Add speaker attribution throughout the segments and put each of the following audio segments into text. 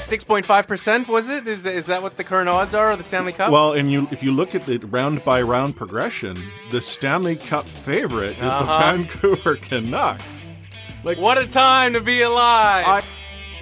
Speaker 1: Six point five percent was it? Is is that what the current odds are of the Stanley Cup?
Speaker 2: Well, and you if you look at the round by round progression, the Stanley Cup favorite is the
Speaker 1: Uh-huh.
Speaker 2: Vancouver Canucks. Like
Speaker 1: what a time to be alive!
Speaker 2: I,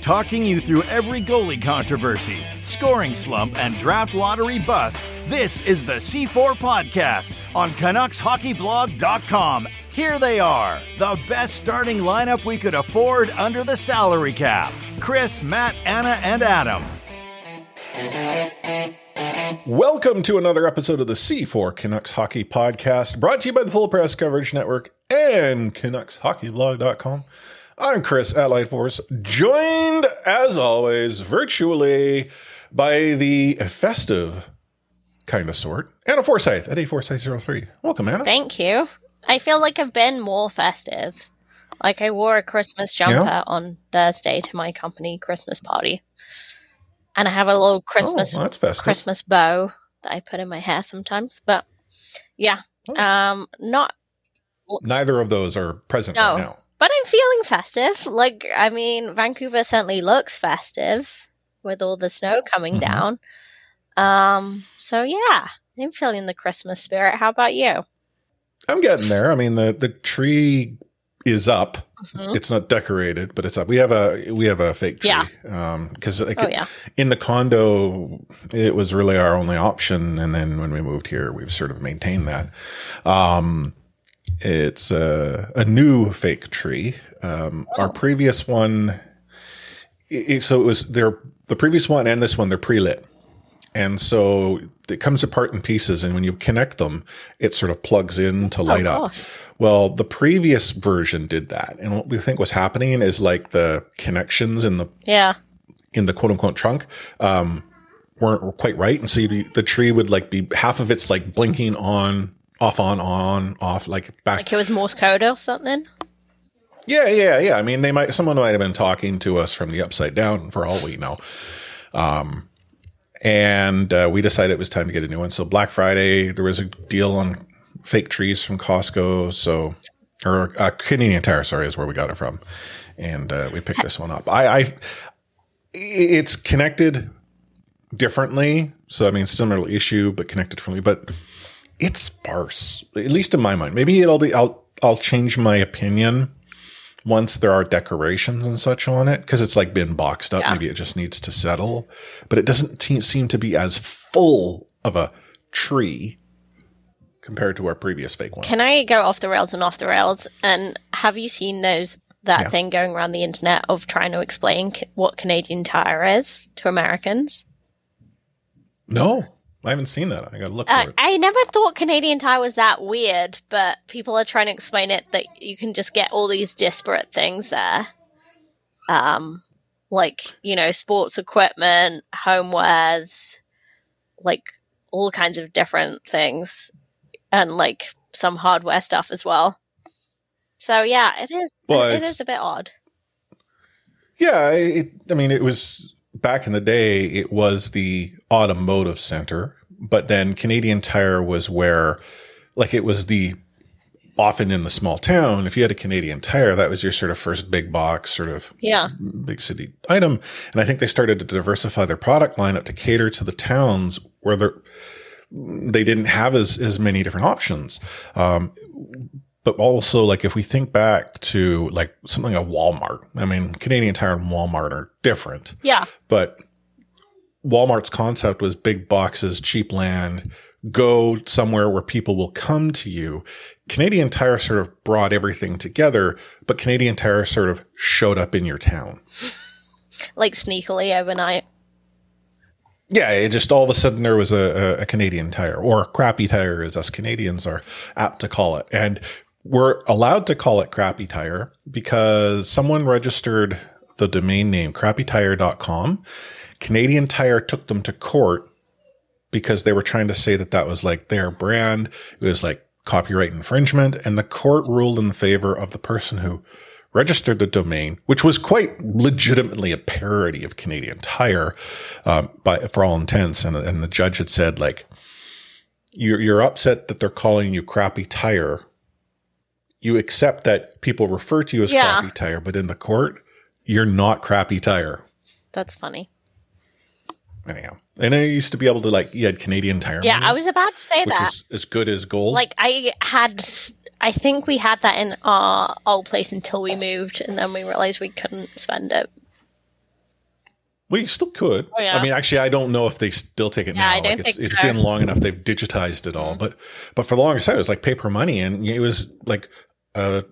Speaker 3: Talking you through every goalie controversy, scoring slump, and draft lottery bust, this is the C4 Podcast on CanucksHockeyBlog.com. Here they are, the best starting lineup we could afford under the salary cap Chris, Matt, Anna, and Adam.
Speaker 4: Welcome to another episode of the C4 Canucks Hockey Podcast, brought to you by the Full Press Coverage Network and CanucksHockeyBlog.com. I'm Chris at Lightforce, joined as always virtually by the festive kind of sort, Anna Forsyth at A4Site03. Welcome, Anna.
Speaker 5: Thank you. I feel like I've been more festive. Like I wore a Christmas jumper
Speaker 4: Yeah?
Speaker 5: on Thursday to my company Christmas party. And I have a little Christmas
Speaker 4: Oh.
Speaker 5: Christmas bow that I put in my hair sometimes. But yeah.
Speaker 4: Oh.
Speaker 5: Um not
Speaker 4: Neither of those are present
Speaker 5: no.
Speaker 4: right now.
Speaker 5: But I'm feeling festive. Like I mean Vancouver certainly looks festive with all the snow coming
Speaker 4: Mhm.
Speaker 5: down. Um so yeah, I'm feeling the Christmas spirit. How about you?
Speaker 4: I'm getting there. I mean, the the tree is up.
Speaker 5: Mhm.
Speaker 4: It's not decorated, but it's up. We have a we have a fake tree.
Speaker 5: Yeah.
Speaker 4: Um, because like
Speaker 5: Oh yeah.
Speaker 4: in the condo, it was really our only option, and then when we moved here, we've sort of maintained that. Um, it's a, a new fake tree. Um, our previous one, i- i- so it was there. The previous one and this one, they're pre lit. And so it comes apart in pieces, and when you connect them, it sort of plugs in to light up. Well, the previous version did that, and what we think was happening is like the connections in the
Speaker 5: Yeah.
Speaker 4: in the quote unquote trunk um, weren't quite right, and so you'd, the tree would like be half of it's like blinking on, off, on, on, off, like back.
Speaker 5: Like it was Morse code or something.
Speaker 4: Yeah, yeah, yeah. I mean, they might someone might have been talking to us from the upside down for all we know. Um, and uh, we decided it was time to get a new one. So Black Friday, there was a deal on fake trees from Costco. So or uh, Canadian Tire, sorry, is where we got it from, and uh, we picked this one up. I, I, it's connected differently. So I mean, similar issue, but connected differently. But it's sparse, at least in my mind. Maybe it'll be. I'll I'll change my opinion once there are decorations and such on it because it's like been boxed up.
Speaker 5: Yeah.
Speaker 4: Maybe it just needs to settle, but it doesn't te- seem to be as full of a tree compared to our previous fake one.
Speaker 5: Can I go off the rails and off the rails? And have you seen those that
Speaker 4: Yeah.
Speaker 5: thing going around the internet of trying to explain c- what Canadian Tire is to Americans?
Speaker 4: no, I haven't seen that. I got to look
Speaker 5: Uh,
Speaker 4: it.
Speaker 5: I never thought Canadian Tire was that weird, but people are trying to explain it that you can just get all these disparate things there. Um, like, you know, sports equipment, homewares, like all kinds of different things, and like some hardware stuff as well. So yeah, it is.
Speaker 4: Well,
Speaker 5: it
Speaker 4: it's-
Speaker 5: a bit odd.
Speaker 4: Yeah, it, I mean, it was back in the day. It was the automotive center, but then Canadian Tire was where, like, it was the often in the small town. If you had a Canadian Tire, that was your sort of first big box, sort of
Speaker 5: Yeah.
Speaker 4: big city item. And I think they started to diversify their product lineup to cater to the towns where they're, they didn't have as, as many different options. Um, but also like if we think back to like something like Walmart, I mean, Canadian Tire and Walmart are different,
Speaker 5: Yeah.
Speaker 4: but Walmart's concept was big boxes, cheap land, go somewhere where people will come to you. Canadian Tire sort of brought everything together, but Canadian Tire sort of showed up in your town.
Speaker 5: Like sneakily overnight.
Speaker 4: Yeah, it just all of a sudden there was a, a, a Canadian tire or crappy tire, as us Canadians are apt to call it. And we're allowed to call it crappy tire because someone registered the domain name crappytire.com. Canadian Tire took them to court because they were trying to say that that was like their brand. It was like copyright infringement. And the court ruled in favor of the person who registered the domain, which was quite legitimately a parody of Canadian Tire, um, by for all intents. And, and the judge had said, like, you're, you're upset that they're calling you crappy tire. You accept that people refer to you as
Speaker 5: Yeah.
Speaker 4: crappy tire, but in the court, you're not crappy tire.
Speaker 5: That's funny.
Speaker 4: Anyhow, and I used to be able to like, you had Canadian Tire,
Speaker 5: Yeah,
Speaker 4: money,
Speaker 5: I was about to say that.
Speaker 4: which
Speaker 5: that.
Speaker 4: is as good as gold.
Speaker 5: Like I had, I think we had that in our old place until we moved, and then we realized we couldn't spend it.
Speaker 4: We still could.
Speaker 5: Oh, yeah.
Speaker 4: I mean, actually, I don't know if they still take it
Speaker 5: Yeah,
Speaker 4: now.
Speaker 5: I don't
Speaker 4: like it's,
Speaker 5: think
Speaker 4: it's
Speaker 5: so.
Speaker 4: been long enough; they've digitized it all. Mm. But but for the longest time, it was like paper money, and it was like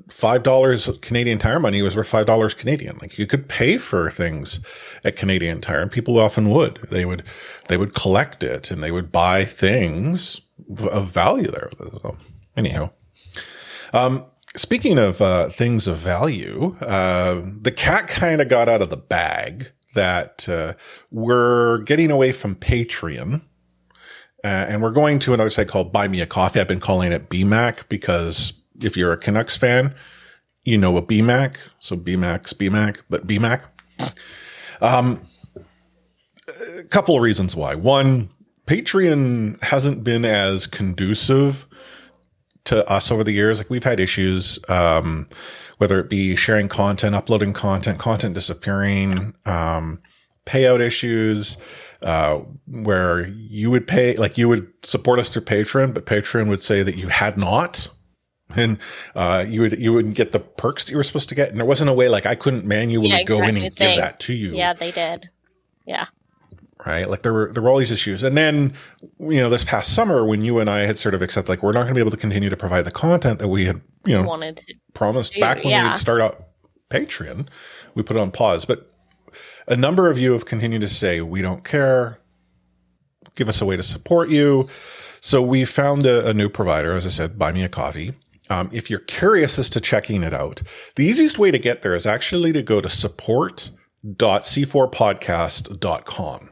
Speaker 4: five dollars Canadian Tire money was worth five dollars Canadian. Like you could pay for things at Canadian Tire, and people often would. They would they would collect it, and they would buy things of value there. So, anyhow, um, speaking of uh, things of value, uh, the cat kind of got out of the bag that uh, we're getting away from Patreon. Uh, and we're going to another site called Buy Me a Coffee. I've been calling it BMAC because if you're a Canucks fan, you know a BMAC. So BMAC's BMAC, but BMAC. Um, a couple of reasons why. One, Patreon hasn't been as conducive to us over the years. Like we've had issues, um, whether it be sharing content, uploading content, content disappearing, um, payout issues, uh, where you would pay, like you would support us through Patreon, but Patreon would say that you had not. And, uh, you would, you wouldn't get the perks that you were supposed to get. And there wasn't a way, like I couldn't manually
Speaker 5: yeah,
Speaker 4: go in and give that to you
Speaker 5: Yeah, they did. Yeah.
Speaker 4: right? Like there were there were all these issues, and then you know this past summer when you and I had sort of accepted like we're not going to be able to continue to provide the content that we had you know
Speaker 5: Wanted
Speaker 4: promised
Speaker 5: do,
Speaker 4: back when
Speaker 5: yeah.
Speaker 4: we'd start out Patreon, we put it on pause. But a number of you have continued to say we don't care, give us a way to support you. So we found a, a new provider, as I said, buy me a coffee. Um, if you're curious as to checking it out, the easiest way to get there is actually to go to support.c4podcast.com.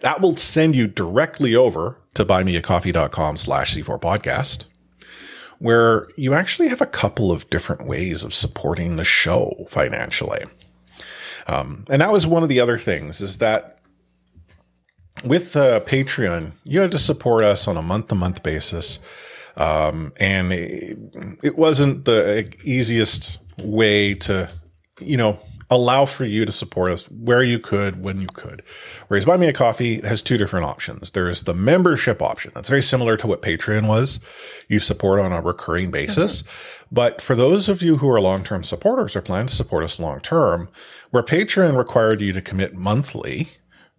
Speaker 4: That will send you directly over to buymeacoffee.com slash C4 podcast, where you actually have a couple of different ways of supporting the show financially. Um, and that was one of the other things is that with uh, Patreon, you had to support us on a month to month basis. Um, and it, it wasn't the easiest way to, you know, allow for you to support us where you could, when you could. Whereas Buy Me a Coffee has two different options. There's the membership option. That's very similar to what Patreon was. You support on a recurring basis. But for those of you who are long-term supporters or plan to support us long-term, where Patreon required you to commit monthly,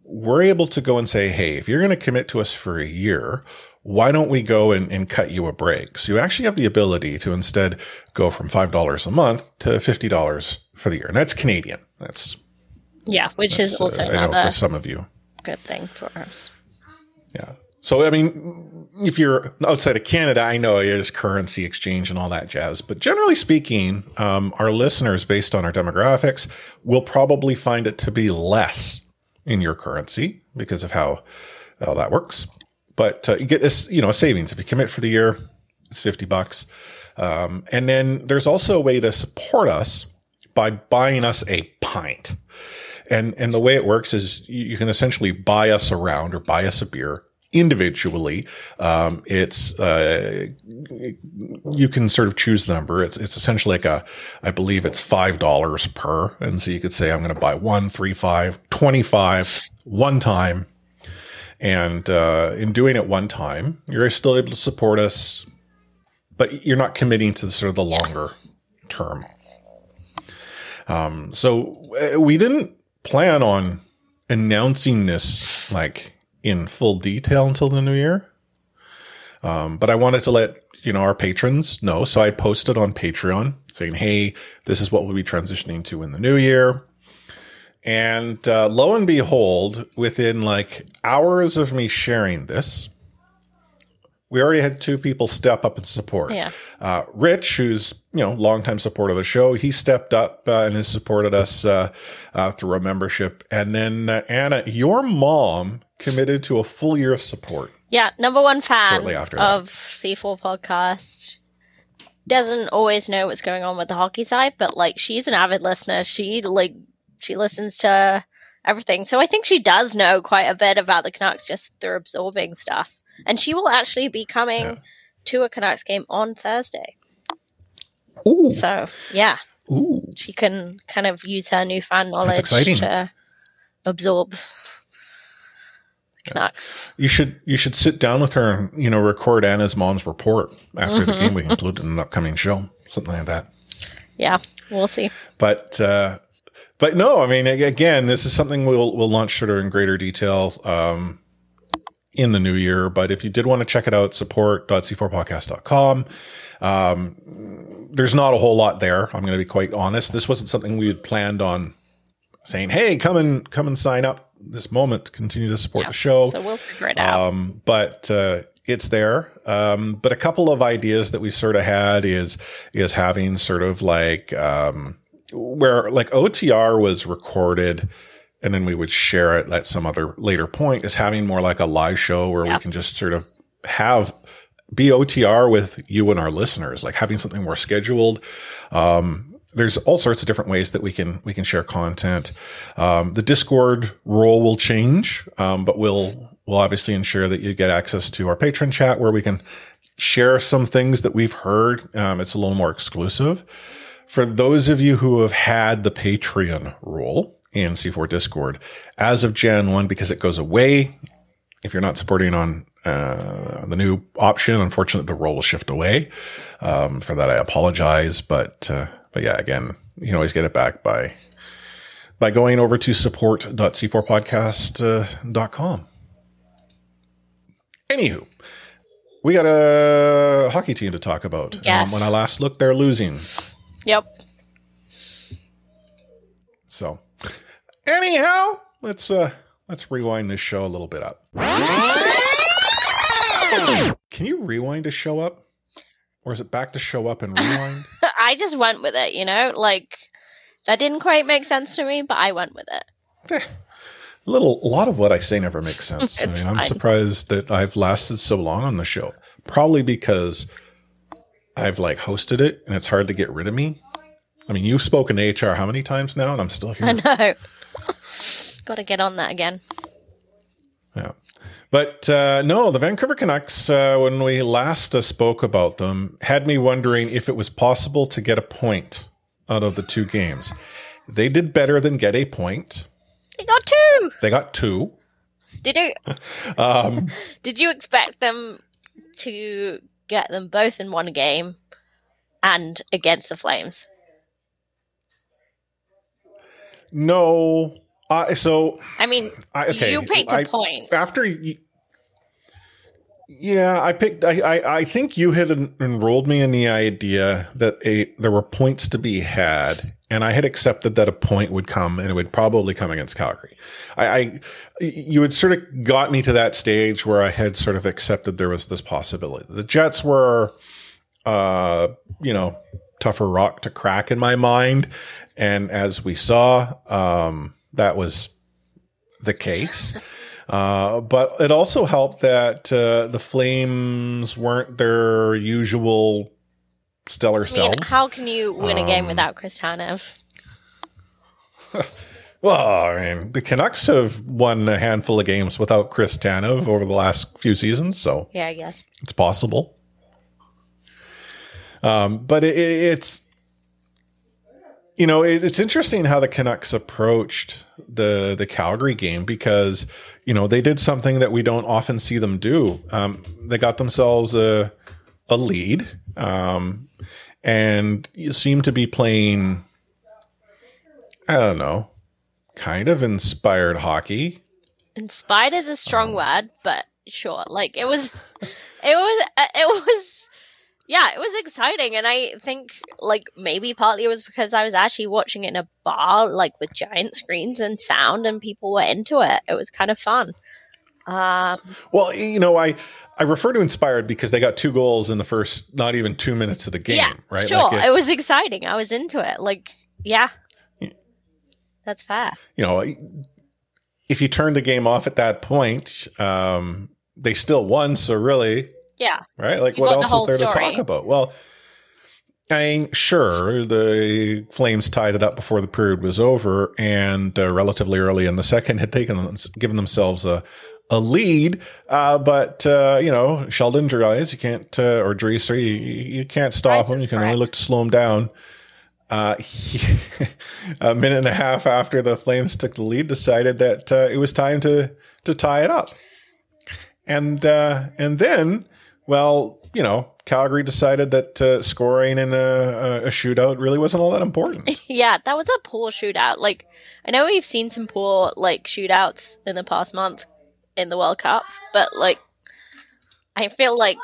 Speaker 4: we're able to go and say, Hey, if you're going to commit to us for a year, why don't we go and, and cut you a break? So you actually have the ability to instead go from $5 a month to $50 for the year. And that's Canadian. That's,
Speaker 5: Yeah, which is
Speaker 4: that's, uh,
Speaker 5: also
Speaker 4: I know for some of you.
Speaker 5: good thing for us.
Speaker 4: Yeah. So, I mean, if you're outside of Canada, I know it is currency exchange and all that jazz. But generally speaking, um, our listeners, based on our demographics, will probably find it to be less in your currency because of how, how that works. But uh, you get this, you know, a savings. If you commit for the year, it's 50 bucks. Um, and then there's also a way to support us by buying us a pint. And, and the way it works is you, you can essentially buy us around or buy us a beer individually. Um, it's, uh, you can sort of choose the number. It's, it's essentially like a, I believe it's $5 per. And so you could say, I'm going to buy one, three, five, 25 one time. And, uh, in doing it one time, you're still able to support us, but you're not committing to the, sort of the longer term. Um, so uh, we didn't plan on announcing this like in full detail until the new year. Um, but I wanted to let you know our patrons know, so I posted on Patreon saying, "Hey, this is what we'll be transitioning to in the new year." And uh, lo and behold, within like hours of me sharing this, we already had two people step up and support.
Speaker 5: Yeah.
Speaker 4: Uh, Rich, who's you know longtime supporter of the show, he stepped up uh, and has supported us uh, uh through a membership. And then uh, Anna, your mom committed to a full year of support.
Speaker 5: Yeah, number one fan
Speaker 4: Shortly after that.
Speaker 5: of C4 podcast. Doesn't always know what's going on with the hockey side, but like she's an avid listener. She like she listens to everything. So I think she does know quite a bit about the Canucks just through absorbing stuff. And she will actually be coming to a Canucks game on Thursday.
Speaker 4: Ooh.
Speaker 5: So yeah.
Speaker 4: Ooh.
Speaker 5: She can kind of use her newfound knowledge to absorb Canucks.
Speaker 4: You should you should sit down with her and you know record Anna's mom's report after the
Speaker 5: Mhm.
Speaker 4: game. We include in an upcoming show, something like that.
Speaker 5: Yeah, we'll see.
Speaker 4: But uh, but no, I mean again, this is something we'll we'll launch sort of in greater detail um, in the new year. But if you did want to check it out, support.c4podcast.com. Um, there's not a whole lot there. I'm going to be quite honest. This wasn't something we had planned on saying, "Hey, come and come and sign up this moment to continue to support the show."
Speaker 5: So we'll figure it out.
Speaker 4: Um, but uh, it's there. Um, but a couple of ideas that we've sort of had is is having sort of like um, where like OTR was recorded. And then we would share it at some other later point is having more like a live show where we can just sort of have be OTR with you and our listeners, like having something more scheduled. Um, there's all sorts of different ways that we can we can share content. Um, the Discord role will change, um, but we'll we'll obviously ensure that you get access to our patron chat where we can share some things that we've heard. Um, it's a little more exclusive. For those of you who have had the Patreon role in C4 Discord, as of Jan 1, because it goes away, if you're not supporting on uh, the new option, unfortunately, the role will shift away. Um, for that, I apologize. But, uh, but yeah, again, you can always get it back by, by going over to support.c4podcast.com. Anywho, we got a hockey team to talk about.
Speaker 5: Yes.
Speaker 4: Um, when I last looked, they're losing.
Speaker 5: Yep.
Speaker 4: So, anyhow, let's uh let's rewind this show a little bit up. Can you rewind to show up, or is it back to show up and rewind?
Speaker 5: I just went with it, you know? Like that didn't quite make sense to me, but I went with it.
Speaker 4: a little, a lot of what I say never makes sense. I mean, I'm surprised that I've lasted so long on the show. Probably because I've like hosted it and it's hard to get rid of me. I mean, you've spoken to HR how many times now, and I'm still here.
Speaker 5: I know. Got to get on that again.
Speaker 4: Yeah. But uh, no, the Vancouver Canucks, uh, when we last uh, spoke about them, had me wondering if it was possible to get a point out of the two games. They did better than get a point.
Speaker 5: They got two.
Speaker 4: They got two.
Speaker 5: Did you
Speaker 4: Um,
Speaker 5: did you expect them to get them both in one game and against the Flames?
Speaker 4: no. Uh, so
Speaker 5: I mean,
Speaker 4: I, okay,
Speaker 5: you picked a
Speaker 4: I-
Speaker 5: point.
Speaker 4: after. You, yeah, I picked. I, I I think you had en- enrolled me in the idea that a there were points to be had, and I had accepted that a point would come, and it would probably come against Calgary. I, I you had sort of got me to that stage where I had sort of accepted there was this possibility. The Jets were, uh, you know, tougher rock to crack in my mind, and as we saw, um, that was the case. Uh, but it also helped that uh, the Flames weren't their usual stellar
Speaker 5: I mean,
Speaker 4: selves.
Speaker 5: how can you win a game
Speaker 4: Um,
Speaker 5: without Chris Tanev?
Speaker 4: Well, I mean, the Canucks have won a handful of games without Chris Tanev over the last few seasons, so
Speaker 5: Yeah, I guess.
Speaker 4: it's possible. Um, but it, it, it's you know it, it's interesting how the Canucks approached the the Calgary game because you know they did something that we don't often see them do. Um, they got themselves a a lead, um, and you seem to be playing. I don't know, kind of inspired hockey.
Speaker 5: Inspired is a strong
Speaker 4: Um,
Speaker 5: word, but sure. Like it was, it was, uh, it was, yeah, it was exciting, and I think like maybe partly it was because I was actually watching it in a bar, like with giant screens and sound, and people were into it. It was kind of fun. Um,
Speaker 4: Well, you know, I I refer to inspired because they got two goals in the first not even two minutes of the game,
Speaker 5: yeah,
Speaker 4: right?
Speaker 5: Sure,
Speaker 4: Like
Speaker 5: it was exciting. I was into it. Like, yeah, that's fair.
Speaker 4: you know, if you turn the game off at that point, um, they still won. So really,
Speaker 5: Yeah,
Speaker 4: right? Like,
Speaker 5: You
Speaker 4: what
Speaker 5: got the
Speaker 4: else is there to talk about? Well, I mean, sure, the Flames tied it up before the period was over, and uh, relatively early in the second had taken them, given themselves a a lead. Uh, but uh, you know, Sheldon Dries, you can't, uh, or Dries, you, you can't stop him. You can only look to slow him down. Uh, he, a minute and a half after the Flames took the lead, decided that uh, it was time to to tie it up, and uh, and then, well, you know, Calgary decided that uh, scoring in a, a shootout really wasn't all that important.
Speaker 5: yeah, that was a poor shootout. Like, I know we've seen some poor like shootouts in the past month in the World Cup, but like, I feel like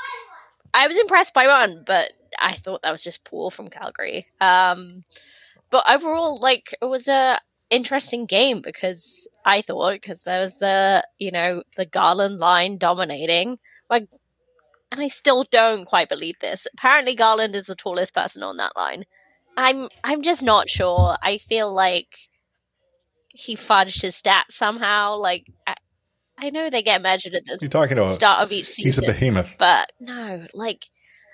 Speaker 5: I was impressed by one, but I thought that was just poor from Calgary. Um, but overall, like, it was a interesting game because I thought because there was the you know the Garland line dominating, like. And I still don't quite believe this. Apparently, Garland is the tallest person on that line. I'm I'm just not sure. I feel like he fudged his stats somehow. Like I, know they get measured at the
Speaker 4: You're talking about
Speaker 5: start of each season.
Speaker 4: he's a behemoth.
Speaker 5: But no, like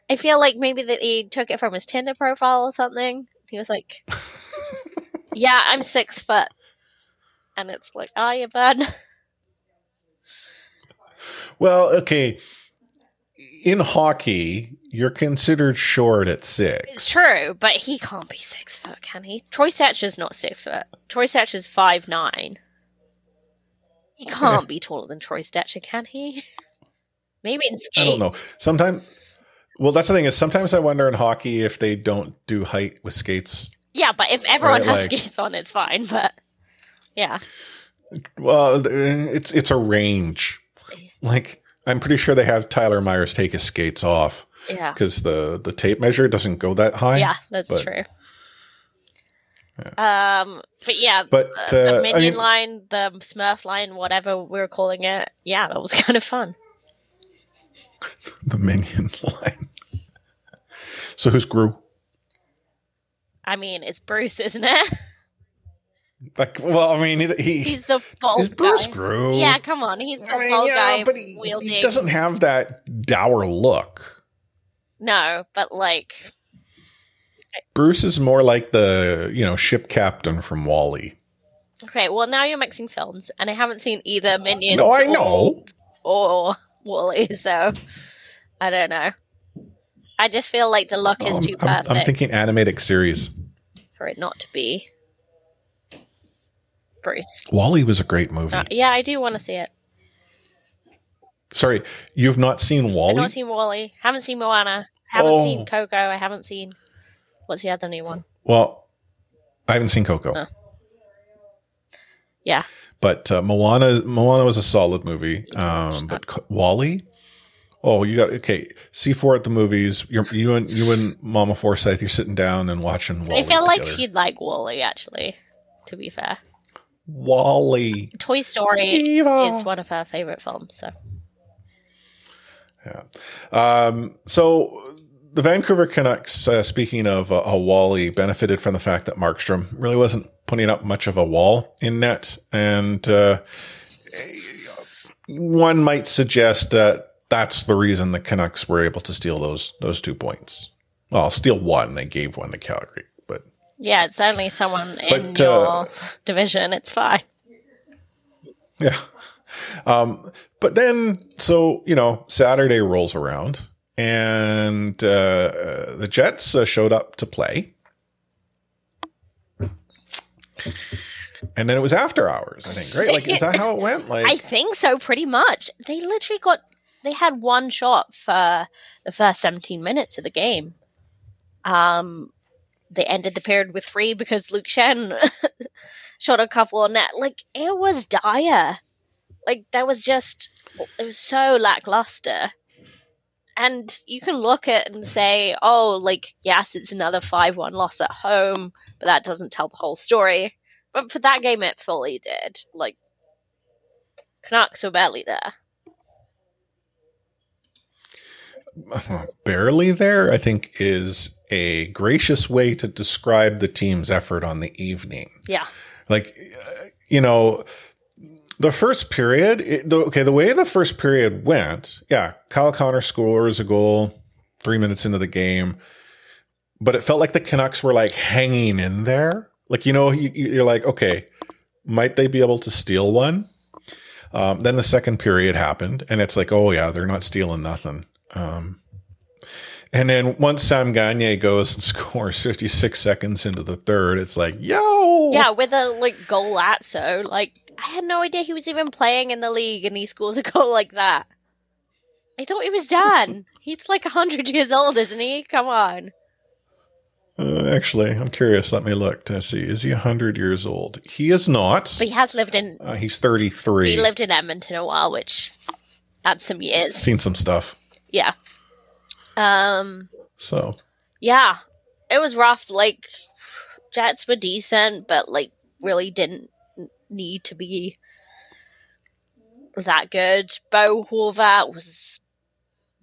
Speaker 5: I feel like maybe that he took it from his Tinder profile or something. He was like, "Yeah, I'm six foot," and it's like, "Oh, you bad."
Speaker 4: Well, okay. In hockey, you're considered short at six.
Speaker 5: It's true, but he can't be six foot, can he? Troy Stecher's not six foot. Troy Stecher's five nine. He can't be taller than Troy Stecher, can he? Maybe in skates.
Speaker 4: I don't know. Sometimes, well, that's the thing is sometimes I wonder in hockey if they don't do height with skates.
Speaker 5: Yeah, but if everyone
Speaker 4: Right,
Speaker 5: has
Speaker 4: like-
Speaker 5: skates on, it's fine. But yeah,
Speaker 4: Well, it's it's a range. Like I'm pretty sure they have Tyler Myers take his skates off.
Speaker 5: Yeah.
Speaker 4: Because the the tape measure doesn't go that high.
Speaker 5: yeah, that's
Speaker 4: But-
Speaker 5: Um, but yeah,
Speaker 4: But,
Speaker 5: the, the
Speaker 4: uh, I
Speaker 5: minion
Speaker 4: mean-
Speaker 5: line, the Smurf line, whatever we were calling it, yeah, that was kind of fun.
Speaker 4: The minion line. So who's Gru?
Speaker 5: I mean, it's Bruce, isn't it?
Speaker 4: Like, well, I mean, he, he
Speaker 5: He's the bald
Speaker 4: He's Bruce
Speaker 5: guy.
Speaker 4: Gru.
Speaker 5: Yeah, come on, he's the
Speaker 4: I mean,
Speaker 5: bald
Speaker 4: yeah,
Speaker 5: guy
Speaker 4: but he,
Speaker 5: wielding.
Speaker 4: he doesn't have that dour look.
Speaker 5: No, but like,
Speaker 4: Bruce is more like the you know ship captain from WALL-E.
Speaker 5: okay, well now you're mixing films, and I haven't seen either Minions.
Speaker 4: No, I
Speaker 5: or-
Speaker 4: know.
Speaker 5: Or WALL-E, so I don't know. I just feel like the look is
Speaker 4: Um,
Speaker 5: too
Speaker 4: I'm,
Speaker 5: perfect
Speaker 4: I'm thinking animated series.
Speaker 5: for it not to be Bruce.
Speaker 4: WALL-E was a great movie.
Speaker 5: Uh, yeah, I do want to see it.
Speaker 4: Sorry, you've not seen
Speaker 5: I've
Speaker 4: WALL-E?
Speaker 5: not seen WALL-E. Haven't seen Moana. Haven't
Speaker 4: Oh.
Speaker 5: seen Coco. I haven't seen. What's he had the other new one?
Speaker 4: well, I haven't seen Coco,
Speaker 5: Oh. Yeah.
Speaker 4: but uh, Moana Moana was a solid movie. Um, but Co- WALL-E, oh, you got okay. C four at the movies. You're, you and you and Mama Forsyth, you're sitting down and watching WALL-E.
Speaker 5: I feel like
Speaker 4: together.
Speaker 5: she'd like WALL-E, actually, to be fair.
Speaker 4: WALL-E.
Speaker 5: Toy Story
Speaker 4: Eva.
Speaker 5: is one of her favorite films, so.
Speaker 4: Yeah. Um, so the Vancouver Canucks, uh, speaking of uh, a WALL-E, benefited from the fact that Markstrom really wasn't putting up much of a wall in net. And uh, one might suggest that that's the reason the Canucks were able to steal those those two points. Well, Steel won. They gave one to Calgary, but
Speaker 5: Yeah, it's only someone in
Speaker 4: But,
Speaker 5: your
Speaker 4: uh,
Speaker 5: division. It's fine.
Speaker 4: yeah. Um, but then, so you know, Saturday rolls around, and uh, the Jets uh, showed up to play, and then it was after hours. I think, right? Like, is that how it went? Like,
Speaker 5: I think so, pretty much. They literally got they had one shot for the first seventeen minutes of the game. Um, they ended the period with three because Luke Schenn shot a couple on net. Like it was dire. Like that was just it was so lackluster. And you can look at it and say, oh, like yes, it's another five-one loss at home, but that doesn't tell the whole story. But for that game, it fully did. Like Canucks were barely there.
Speaker 4: barely there, I think, is a gracious way to describe the team's effort on the evening.
Speaker 5: Yeah.
Speaker 4: Like, uh, you know, the first period, it, the, okay, the way the first period went, yeah, Kyle Connor scores a goal three minutes into the game, but it felt like the Canucks were like hanging in there. Like, you know, you, you're like, okay, might they be able to steal one? Um, then the second period happened, and it's like, oh yeah, they're not stealing nothing. Um, and then once Sam Gagner goes and scores 56 seconds into the third, it's like, yo,
Speaker 5: Yeah, with a like goal at so like I had no idea he was even playing in the league and he scores a goal like that. I thought he was done. He's like hundred years old, isn't he? Come on.
Speaker 4: Uh, actually, I'm curious. Let me look to see. Is he 100 years old? He is not.
Speaker 5: But he has lived in
Speaker 4: Uh, he's 33.
Speaker 5: he lived in Edmonton a while, which adds some years.
Speaker 4: Seen some stuff.
Speaker 5: Yeah. Um
Speaker 4: So,
Speaker 5: yeah. It was rough. Like Jets were decent, but like really didn't n- need to be that good. Bo Horvat was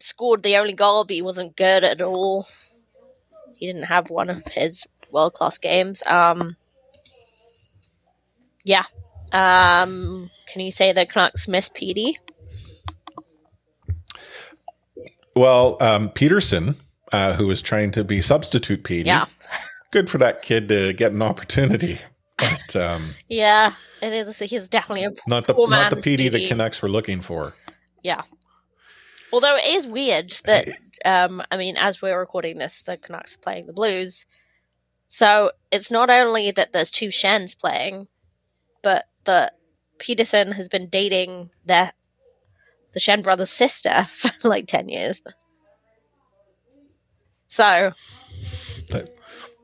Speaker 5: scored the only goal, but he wasn't good at all. He didn't have one of his world class games. Um Yeah. Um can you say the Canucks miss Petey?
Speaker 4: well, um, Peterson, uh, who was trying to be substitute Petey.
Speaker 5: Yeah.
Speaker 4: Good for that kid to get an opportunity. But um,
Speaker 5: Yeah, it is. He's definitely a
Speaker 4: not the not the Petey the Canucks were looking for.
Speaker 5: Yeah. Although it is weird that, um, I mean, as we're recording this, the Canucks are playing the Blues. So it's not only that there's two Schenns playing, but that Peterson has been dating their the Schenn brother's sister for like ten years. So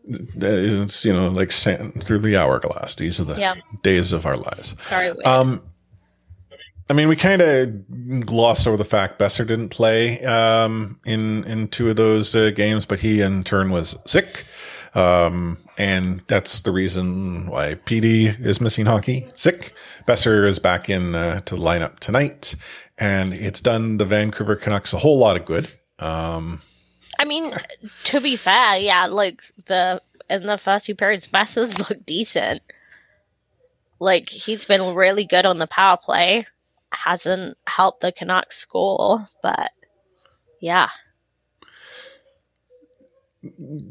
Speaker 4: is, you know, like sand through the hourglass. These are the
Speaker 5: Yeah.
Speaker 4: days of our lives.
Speaker 5: weird.
Speaker 4: Um, I mean, we kind of glossed over the fact Boeser didn't play um, in in two of those uh, games, but he in turn was sick, um, and that's the reason why Petey is missing hockey. Sick. Boeser is back in uh, to the lineup tonight, and it's done the Vancouver Canucks a whole lot of good. Um,
Speaker 5: I mean, to be fair, yeah, like the in the first two periods, Boeser's looked decent. Like he's been really good on the power play. Hasn't helped the Canucks score, but yeah,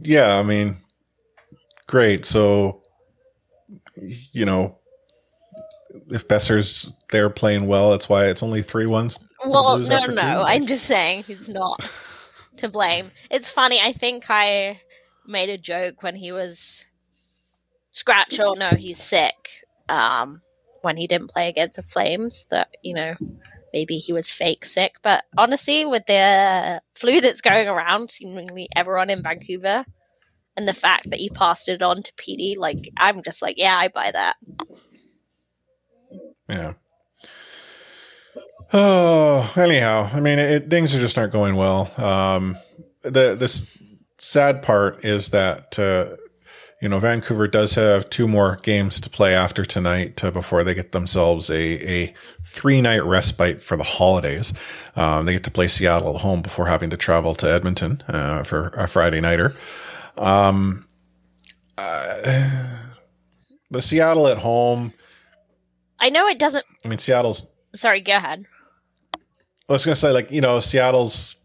Speaker 4: yeah, I mean, great. So, you know, if Boeser's there playing well, that's why it's only three ones.
Speaker 5: Well, no, no, no. I'm just saying he's not to blame. It's funny. I think I made a joke when he was scratch or no, he's sick. Um, when he didn't play against the Flames, that you know maybe he was fake sick. But honestly, with the flu that's going around, seemingly everyone in Vancouver, and the fact that he passed it on to Petey, like I'm just like, yeah, I buy that.
Speaker 4: Yeah. Oh, anyhow, I mean, it, things are just aren't going well. Um, the this sad part is that uh, you know Vancouver does have two more games to play after tonight uh, before they get themselves a a three night respite for the holidays. Um, they get to play Seattle at home before having to travel to Edmonton uh, for a Friday nighter. Um, uh, the Seattle at home.
Speaker 5: I know it doesn't.
Speaker 4: I mean, Seattle's
Speaker 5: Sorry, go ahead.
Speaker 4: I was going to say, like, you know, Seattle's,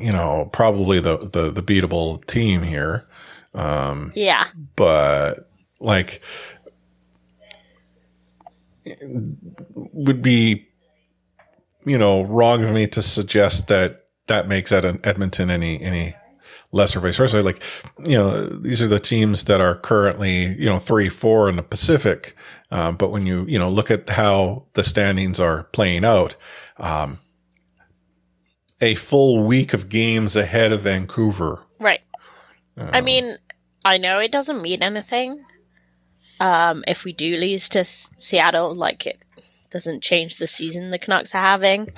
Speaker 4: you know, probably the, the, the beatable team here. Um,
Speaker 5: Yeah.
Speaker 4: but like, would be, you know, wrong of me to suggest that that makes Ed- Edmonton any, any lesser vice versa. Like, you know, these are the teams that are currently, you know, three, four in the Pacific. Um, but when you, you know, look at how the standings are playing out, um, a full week of games ahead of Vancouver.
Speaker 5: Right. I
Speaker 4: Um,
Speaker 5: mean, I know it doesn't mean anything. Um, if we do lose to S- Seattle, like it doesn't change the season the Canucks are having,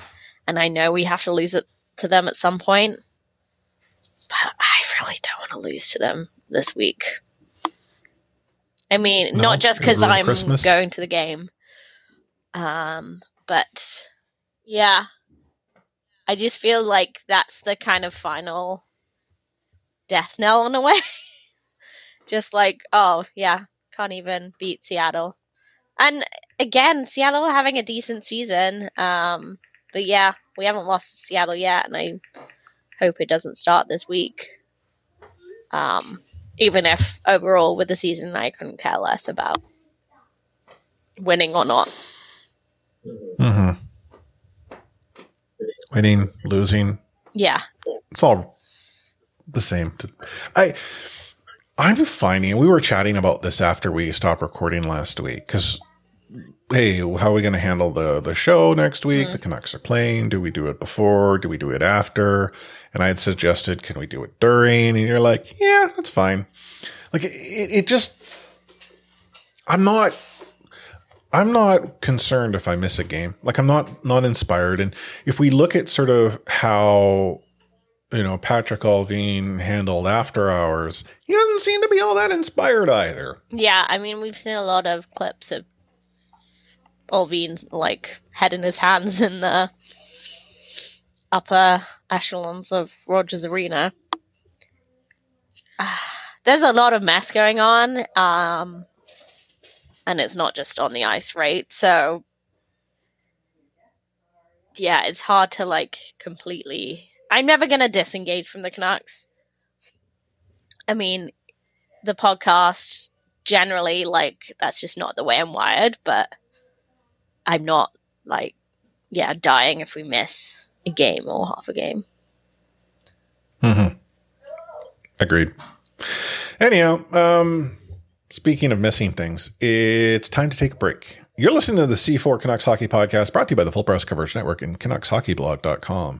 Speaker 5: and I know we have to lose it to them at some point. But I really don't want to lose to them this week. I mean,
Speaker 4: No?
Speaker 5: not just because I'm
Speaker 4: Christmas?
Speaker 5: going to the game, um, but yeah, I just feel like that's the kind of final death knell in a way. just like, oh yeah, can't even beat Seattle. And again, Seattle having a decent season. Um, but yeah, we haven't lost to Seattle yet, and I hope it doesn't start this week. Um, even if overall with the season I couldn't care less about winning or not.
Speaker 4: Mm-hmm. Winning, losing,
Speaker 5: Yeah.
Speaker 4: it's all the same. I, I'm finding we were chatting about this after we stopped recording last week because, hey, how are we going to handle the the show next week? The mm-hmm. Canucks are playing. Do we do it before? Do we do it after? And I had suggested, can we do it during? And you're like, yeah, that's fine. Like it, it just, I'm not. I'm not concerned if I miss a game. Like I'm not not inspired. And if we look at sort of how you know Patrik Allvin handled after hours, he doesn't seem to be all that inspired either.
Speaker 5: Yeah, I mean, we've seen a lot of clips of Allvin like head in his hands in the upper echelons of Rogers Arena. Ah, There's a lot of mess going on, um, and it's not just on the ice, right? So, yeah, it's hard to like completely. I'm never gonna disengage from the Canucks. I mean, the podcast generally like that's just not the way I'm wired, but I'm not like yeah, dying if we miss a game or half a game.
Speaker 4: Mm-hmm. Agreed. Anyhow, um, speaking of missing things, it's time to take a break. You're listening to the C4 Canucks Hockey Podcast brought to you by the Full Press Coverage Network and CanucksHockeyBlog.com.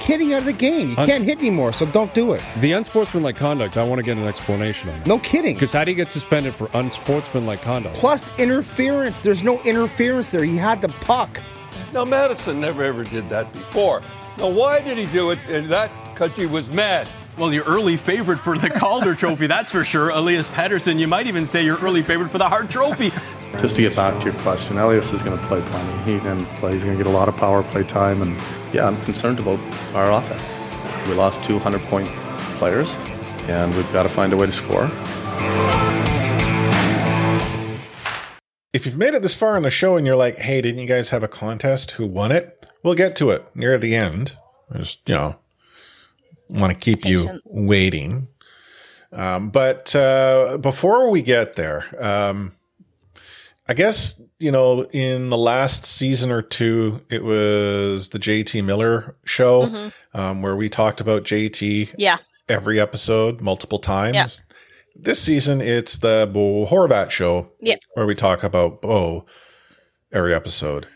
Speaker 6: Take hitting out of the game. You
Speaker 7: Un-
Speaker 6: can't hit anymore, so don't do it.
Speaker 7: The unsportsmanlike conduct, I want to get an explanation on.
Speaker 6: No kidding.
Speaker 7: Because how do you get suspended for unsportsmanlike conduct?
Speaker 6: Plus interference. There's no interference there. He had the puck.
Speaker 8: Now, Madison never ever did that before. Now, why did he do it? Uh, that because he was mad.
Speaker 9: Well, your early favorite for the Calder Trophy, that's for sure. Elias Pettersson. You might even say your early favorite for the Hart Trophy.
Speaker 10: Just to get back to your question, Elias is going to play plenty. He didn't play. He's going to get a lot of power play time, and yeah, I'm concerned about our offense. We lost 200 point players, and we've got to find a way to score.
Speaker 4: If you've made it this far in the show and you're like, hey, didn't you guys have a contest? Who won it? We'll get to it near the end. Just, you know, want to keep you waiting. Um, but uh, before we get there, um, I guess, you know, in the last season or two, it was the JT Miller show
Speaker 5: Mhm.
Speaker 4: um, where we talked about JT
Speaker 5: Yeah.
Speaker 4: every episode multiple times.
Speaker 5: Yeah.
Speaker 4: This season, it's the Bo Horvat show
Speaker 5: Yeah.
Speaker 4: where we talk about Bo every episode.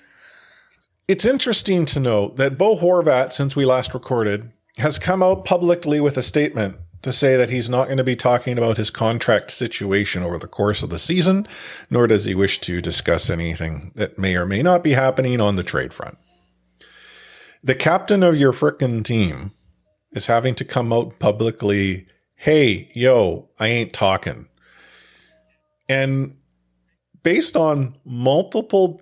Speaker 4: It's interesting to note that Bo Horvat, since we last recorded, has come out publicly with a statement to say that he's not going to be talking about his contract situation over the course of the season, nor does he wish to discuss anything that may or may not be happening on the trade front. The captain of your frickin' team is having to come out publicly, hey, yo, I ain't talking. And based on multiple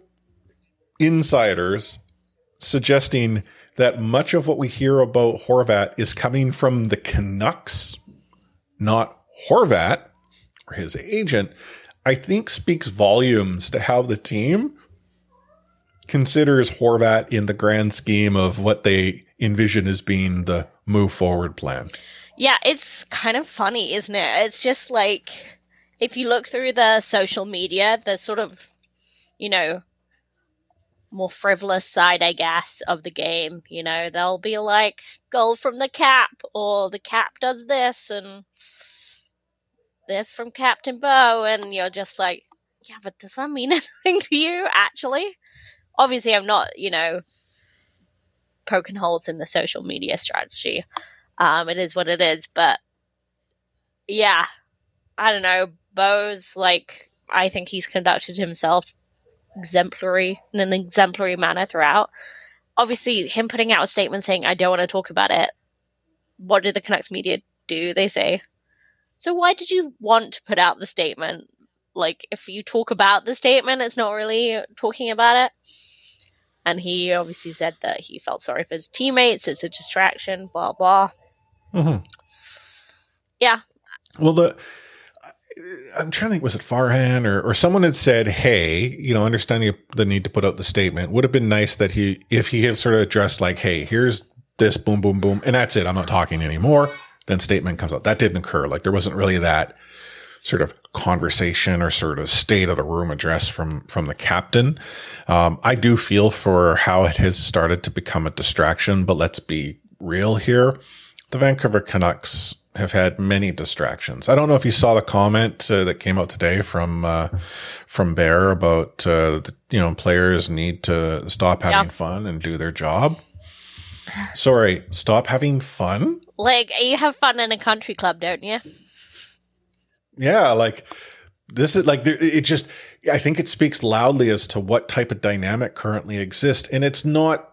Speaker 4: insiders suggesting that much of what we hear about Horvat is coming from the Canucks, not Horvat or his agent, I think speaks volumes to how the team considers Horvat in the grand scheme of what they envision as being the move forward plan.
Speaker 5: Yeah, it's kind of funny, isn't it? It's just like if you look through the social media, the sort of, you know, more frivolous side, I guess, of the game, you know, they'll be like, goal from the cap, or the cap does this, and this from Captain Bo, and you're just like, yeah, but does that mean anything to you, actually? Obviously, I'm not, you know, poking holes in the social media strategy. Um, it is what it is, but yeah, I don't know. Bo's like, I think he's conducted himself exemplary in an exemplary manner throughout. Obviously, him putting out a statement saying, I don't want to talk about it. What did the Canucks media do? They say, So why did you want to put out the statement? Like, if you talk about the statement, it's not really talking about it. And he obviously said that he felt sorry for his teammates, it's a distraction, blah, blah.
Speaker 4: Mm-hmm.
Speaker 5: Yeah.
Speaker 4: Well, the I'm trying to think, was it Farhan or, or someone had said, hey, you know, understanding the need to put out the statement would have been nice that he, if he had sort of addressed like, hey, here's this, boom, boom, boom, and that's it. I'm not talking anymore. Then statement comes out. That didn't occur. Like there wasn't really that sort of conversation or sort of state of the room address from from the captain. Um, I do feel for how it has started to become a distraction, but let's be real here. The Vancouver Canucks have had many distractions. I don't know if you saw the comment uh, that came out today from uh, from Bear about uh, the, you know players need to stop having
Speaker 5: Yeah.
Speaker 4: fun and do their job. Sorry, stop having fun.
Speaker 5: Like, you have fun in a country club, don't you?
Speaker 4: Yeah, like this is like it just I think it speaks loudly as to what type of dynamic currently exists and it's not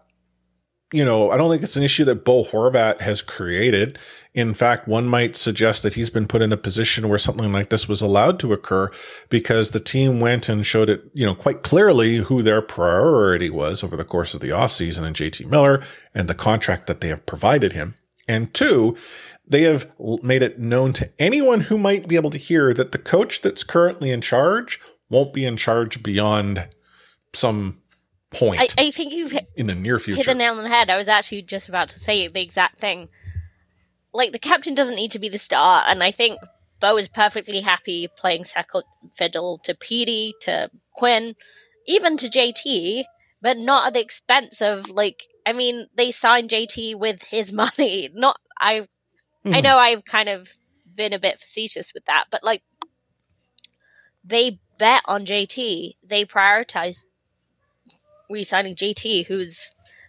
Speaker 4: you know, I don't think it's an issue that Bo Horvat has created. In fact, one might suggest that he's been put in a position where something like this was allowed to occur because the team went and showed it, you know, quite clearly who their priority was over the course of the offseason and JT Miller and the contract that they have provided him. And two, they have made it known to anyone who might be able to hear that the coach that's currently in charge won't be in charge beyond some point
Speaker 5: I, I think you've hit,
Speaker 4: in the near future.
Speaker 5: hit the nail on the head. I was actually just about to say the exact thing. Like, the captain doesn't need to be the star, and I think Bo is perfectly happy playing second fiddle to Petey, to Quinn, even to JT, but not at the expense of, like, I mean, they signed JT with his money. Not, I, I
Speaker 11: Mhm.
Speaker 5: know I've kind of been a bit facetious with that, but, like, they bet on JT. They prioritize re-signing JT, who's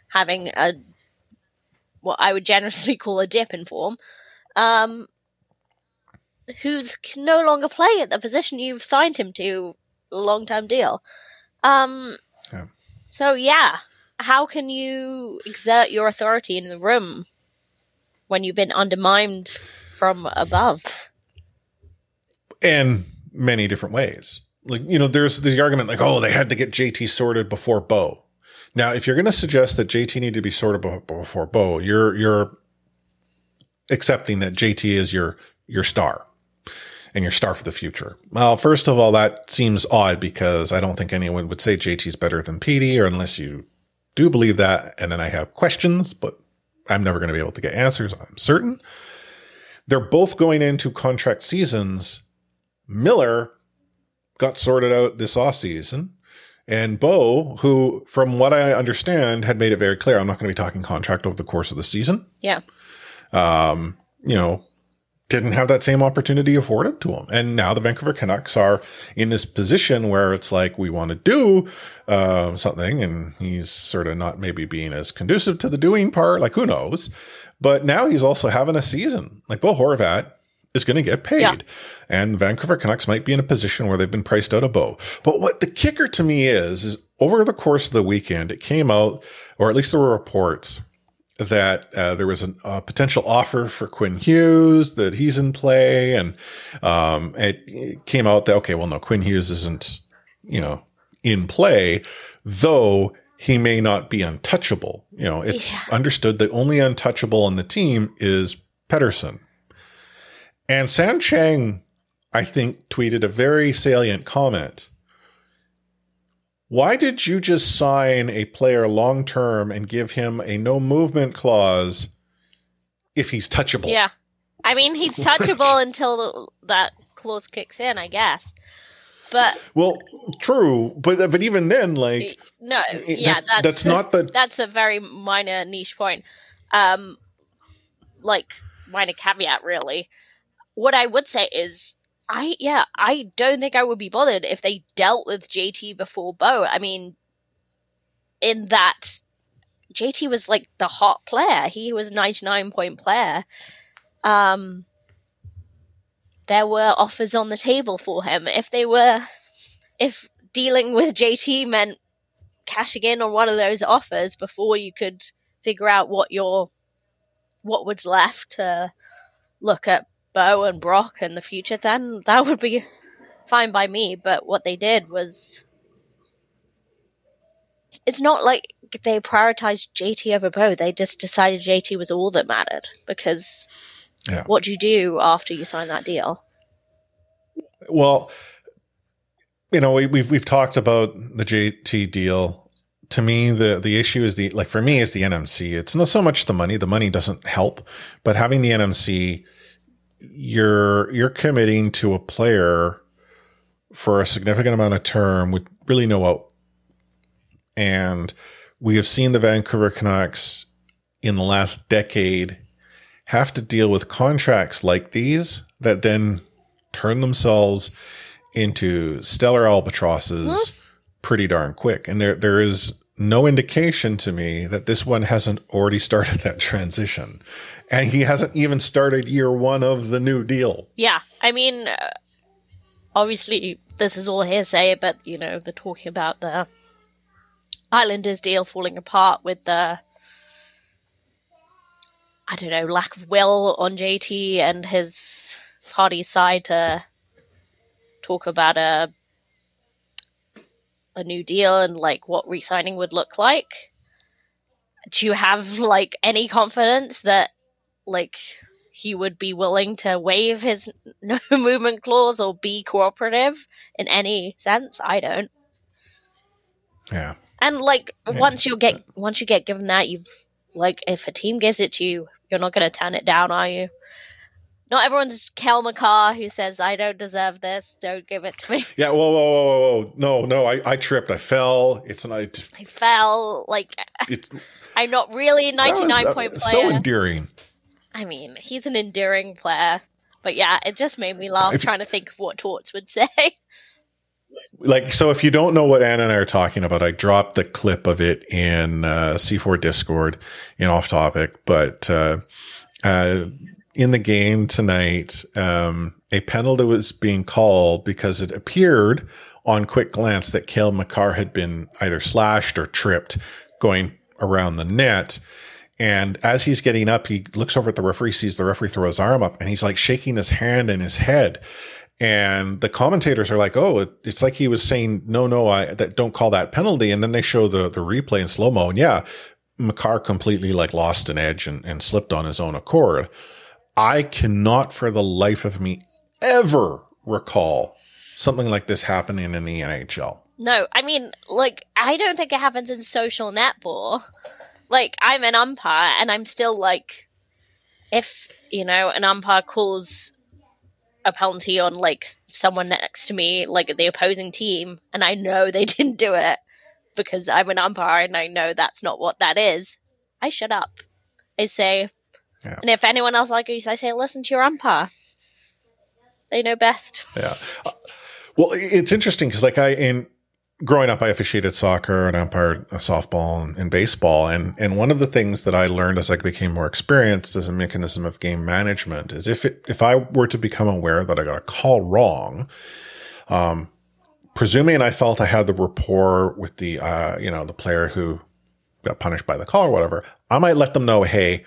Speaker 5: having a what I would generously call a dip in form, um, who's can no longer play at the position you've signed him to, long-term deal. Um,
Speaker 4: Yeah.
Speaker 5: So yeah, how can you exert your authority in the room when you've been undermined from above?
Speaker 4: in many different ways. Like, you know, there's the argument like, oh, they had to get JT sorted before Bo. Now, if you're going to suggest that JT need to be sorted be- before Bo, you're, you're accepting that JT is your, your star and your star for the future. Well, first of all, that seems odd because I don't think anyone would say JT's better than Petey or unless you do believe that. And then I have questions, but I'm never going to be able to get answers. I'm certain. They're both going into contract seasons Miller got sorted out this off season. And Bo, who, from what I understand, had made it very clear, I'm not going to be talking contract over the course of the season.
Speaker 5: Yeah.
Speaker 4: Um, you know, didn't have that same opportunity afforded to him. And now the Vancouver Canucks are in this position where it's like, we want to do uh, something, and he's sort of not maybe being as conducive to the doing part. Like, who knows? But now he's also having a season. Like, Bo Horvat is going to get paid.
Speaker 5: Yeah.
Speaker 4: And Vancouver Canucks might be in a position where they've been priced out of Bo. But what the kicker to me is, is over the course of the weekend, it came out, or at least there were reports that uh, there was an- a potential offer for Quinn Hughes that he's in play, and um, it, it came out that okay, well, no, Quinn Hughes isn't, you know, in play, though he may not be untouchable. You know, it's understood that only untouchable on the team is Pettersson, and San Chang, I think, tweeted a very salient comment. Why did you just sign a player long term and give him a no movement clause if he's touchable?
Speaker 5: Yeah. I mean, he's touchable until that clause kicks in, I guess. But
Speaker 4: Well, true, but but even then, like,
Speaker 5: no, yeah,
Speaker 4: that-
Speaker 5: that's
Speaker 4: that's not the-
Speaker 5: that's a very minor niche point. Um, like minor caveat, really. What I would say is, I yeah, I don't think I would be bothered if they dealt with JT before Bo. I mean, in that JT was like the hot player. He was ninety nine point player. Um, there were offers on the table for him. If they were, if dealing with JT meant cashing in on one of those offers before you could figure out what your what was left to look at Bo and Brock in the future, then that would be fine by me. But what they did was. It's not like they prioritized JT over Bo. They just decided JT was all that mattered because
Speaker 4: Yeah.
Speaker 5: what do you do after you sign that deal?
Speaker 4: Well, you know, we, we've we've talked about the JT deal. To me, the the issue is the like for me is the NMC. It's not so much the money. The money doesn't help, but having the NMC, you're you're committing to a player for a significant amount of term with really no out. And we have seen the Vancouver Canucks in the last decade have to deal with contracts like these that then turn themselves into stellar albatrosses pretty darn quick. And there there is no indication to me that this one hasn't already started that transition. And he hasn't even started year one of the new deal.
Speaker 5: Yeah, I mean, uh, obviously this is all hearsay, but you know they're talking about the Islanders deal falling apart with the I don't know lack of will on JT and his party side to talk about a a new deal and like what re-signing would look like. Do you have like any confidence that like he would be willing to waive his no movement clause or be cooperative in any sense? I don't.
Speaker 4: Yeah.
Speaker 5: And like
Speaker 4: Yeah.
Speaker 5: once you get once you get given that, you've like if a team gives it to you, you're not going to turn it down, are you? Not everyone's Cale Makar who says I don't deserve this. Don't give it to me.
Speaker 4: Yeah, whoa, whoa, whoa, whoa, whoa. No, no, I, I tripped. I fell. It's an I
Speaker 5: I fell like
Speaker 4: it's
Speaker 5: I'm not really a
Speaker 4: was,
Speaker 5: 99
Speaker 4: uh,
Speaker 5: point
Speaker 4: so endearing.
Speaker 5: I mean, he's an enduring player. But yeah, it just made me laugh
Speaker 4: If-
Speaker 5: trying to think of what Torts would say.
Speaker 4: like so if you don't know what Anna and I are talking about, I dropped the clip of it in uh, C4 Discord in off topic, but uh, uh, in the game tonight, um, a penalty was being called because it appeared on quick glance that Cale Makar had been either slashed or tripped going around the net. And as he's getting up, he looks over at the referee, sees the referee throw his arm up, and he's like shaking his hand and his head. And the commentators are like, "Oh, it, it's like he was saying, no, no, I that don't call that penalty." And then they show the the replay in slow mo, and yeah, Makar completely like lost an edge and, and slipped on his own accord. I cannot, for the life of me, ever recall something like this happening in the NHL.
Speaker 5: No, I mean, like, I don't think it happens in social netball. Like, I'm an umpire, and I'm still like, if, you know, an umpire calls a penalty on like someone next to me, like the opposing team, and I know they didn't do it because I'm an umpire and I know that's not what that is, I shut up. I say,
Speaker 4: Yeah.
Speaker 5: and if anyone else argues, I say, listen to your umpire. They know best.
Speaker 4: Yeah. Uh, Well, it's interesting because, like, I in growing up, I officiated soccer and umpired uh, softball and, and baseball, and and one of the things that I learned as I became more experienced as a mechanism of game management is if it, if I were to become aware that I got a call wrong, um, presuming I felt I had the rapport with the uh, you know the player who got punished by the call or whatever, I might let them know, hey,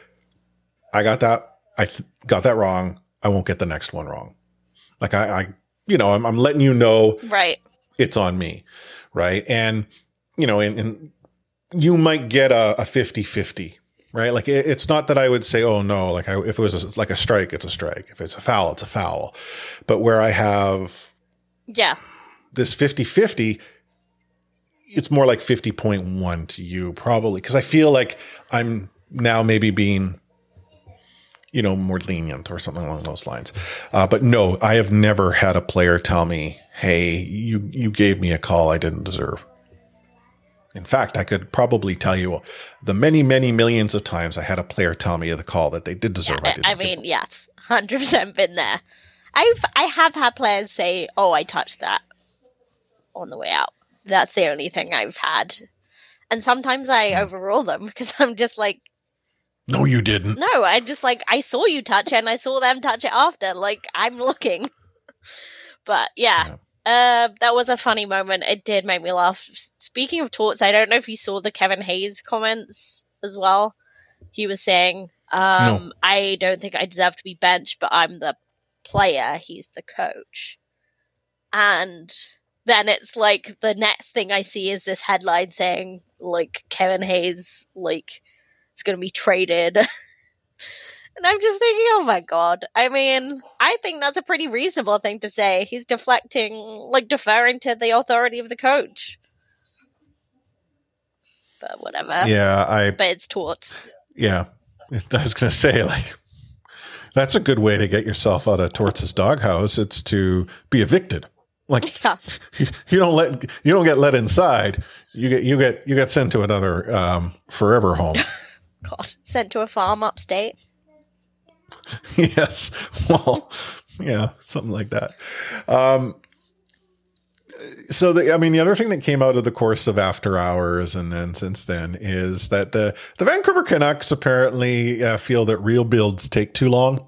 Speaker 4: I got that, I th- got that wrong. I won't get the next one wrong. Like I, I you know, I'm, I'm letting you know
Speaker 5: Right.
Speaker 4: It's on me. Right. And, you know, and, and you might get a, a 50 50, right? Like it, it's not that I would say, oh no, like I, if it was a, like a strike, it's a strike. If it's a foul, it's a foul. But where I have
Speaker 5: Yeah.
Speaker 4: this 50 50, it's more like 50.1 to you probably. Cause I feel like I'm now maybe being, you know, more lenient or something along those lines. Uh, but no, I have never had a player tell me, Hey, you, you gave me a call I didn't deserve. In fact, I could probably tell you the many, many millions of times I had a player tell me of the call that they did deserve. I
Speaker 5: I, I mean, yes, hundred percent been there. I've I have had players say, "Oh, I touched that," on the way out. That's the only thing I've had, and sometimes I
Speaker 4: Hmm.
Speaker 5: overrule them because I'm just like,
Speaker 4: no, you didn't.
Speaker 5: no, I just like I saw you touch it and I saw them touch it after. Like I'm looking, but yeah. Uh, that was a funny moment. It did make me laugh. Speaking of torts, I don't know if you saw the Kevin Hayes comments as well. He was saying, um, I don't think I deserve to be benched, but I'm the player. He's the coach. And then it's like the next thing I see is this headline saying, like, Kevin Hayes, like, it's going to be traded. And I'm just thinking, oh my god. I mean, I think that's a pretty reasonable thing to say. He's deflecting, like deferring to the authority of the coach. But whatever.
Speaker 4: Yeah, I-
Speaker 5: But it's torts.
Speaker 4: Yeah. I was going to say, like, that's a good way to get yourself out of Torts' doghouse. It's to be evicted. Like,
Speaker 5: Yeah.
Speaker 4: you don't let, you don't get let inside. You get, you get, you get sent to another, um, forever home.
Speaker 5: God, sent to a farm upstate.
Speaker 4: yes. Well, yeah, something like that. Um, so the, I mean, the other thing that came out of the course of after hours and then since then is that the, the Vancouver Canucks apparently uh, feel that real builds take too long.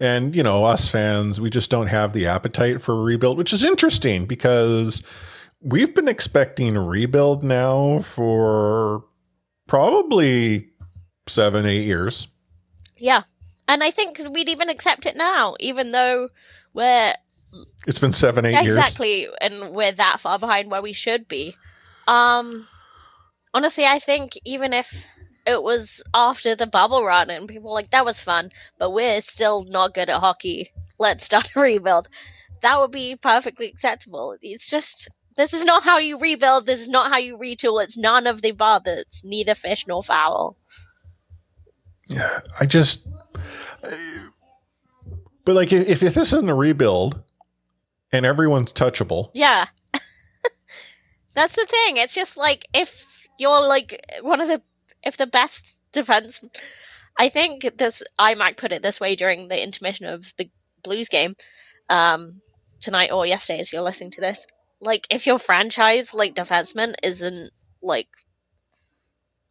Speaker 4: And, you know, us fans, we just don't have the appetite for a rebuild, which is interesting because we've been expecting a rebuild now for probably seven, eight years.
Speaker 5: Yeah. And I think we'd even accept it now, even though we're
Speaker 4: It's been seven, eight years.
Speaker 5: exactly and we're that far behind where we should be. Um honestly I think even if it was after the bubble run and people were like that was fun, but we're still not good at hockey. Let's start a rebuild. That would be perfectly acceptable. It's just this is not how you rebuild. This is not how you retool. It's none of the above. It's neither fish nor fowl.
Speaker 4: Yeah, I just. But like, if, if this isn't a rebuild, and everyone's touchable,
Speaker 5: Yeah. That's the thing. It's just like if you're like one of the if the best defense I think this I might put it this way during the intermission of the Blues game um tonight or yesterday as you're listening to this. Like if your franchise like defenseman isn't like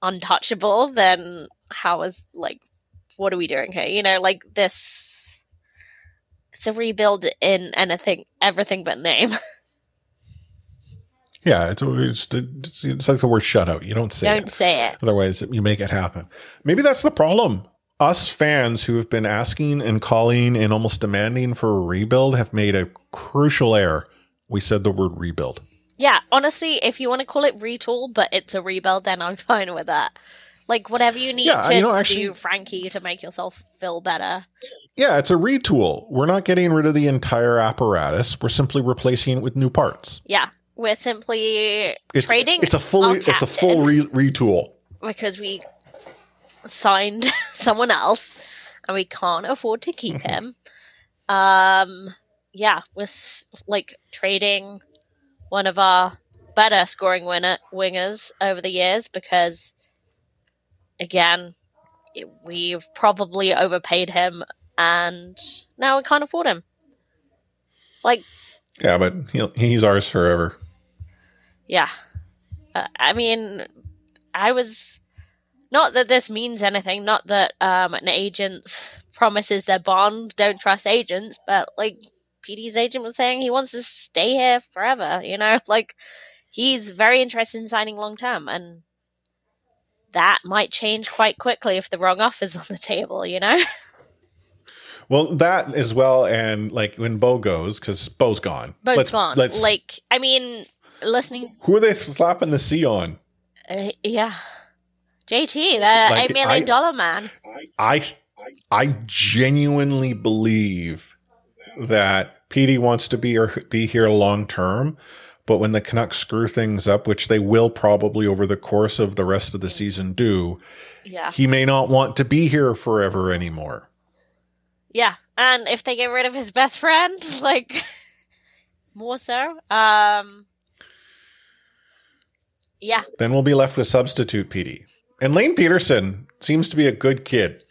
Speaker 5: untouchable, then how is like what are we doing here? You know, like this it's a rebuild in anything everything but name.
Speaker 4: yeah, it's it's, it's, it's like the word shutout. You don't say
Speaker 5: Don't
Speaker 4: it.
Speaker 5: say it.
Speaker 4: Otherwise, you make it happen. Maybe that's the problem. Us fans who have been asking and calling and almost demanding for a rebuild have made a crucial error. We said the word rebuild.
Speaker 5: Yeah, honestly, if you want to call it retool, but it's a rebuild, then I'm fine with that. Like whatever you need
Speaker 4: Yeah,
Speaker 5: to
Speaker 4: you know, actually-
Speaker 5: do, Frankie, to make yourself feel better.
Speaker 4: Yeah, it's a retool. We're not getting rid of the entire apparatus. We're simply replacing it with new parts.
Speaker 5: Yeah, we're simply
Speaker 4: It's,
Speaker 5: trading.
Speaker 4: It's a full.
Speaker 5: our
Speaker 4: It's a full re- retool.
Speaker 5: because we signed someone else and we can't afford to keep
Speaker 4: Mm-hmm.
Speaker 5: him. Um, yeah, we're s- like trading one of our better scoring winner wingers over the years because, again, it- we've probably overpaid him, and now we can't afford him. Like,
Speaker 4: Yeah, but he's ours forever.
Speaker 5: yeah, uh, I mean, I was not that this means anything, not that um, an agent's promises their bond don't trust agents, but like Petey's agent was saying, he wants to stay here forever. You know, like he's very interested in signing long term, and that might change quite quickly if the wrong offer's on the table. You know.
Speaker 4: Well, that as well, and like when Bo goes, because Bo's gone.
Speaker 5: Bo's
Speaker 4: Let's-
Speaker 5: gone.
Speaker 4: Let's,
Speaker 5: Like, I mean, listening,
Speaker 4: who are they slapping the C on?
Speaker 5: uh, yeah, JT, the eight million
Speaker 4: I-
Speaker 5: dollar man.
Speaker 4: I I genuinely believe that Petey wants to be or be here long term, but when the Canucks screw things up, which they will probably over the course of the rest of the season do,
Speaker 5: Yeah.
Speaker 4: he may not want to be here forever anymore.
Speaker 5: Yeah, and if they get rid of his best friend, like more so, um, yeah,
Speaker 4: Then we'll be left with substitute Petey. And Lane Pederson seems to be a good kid,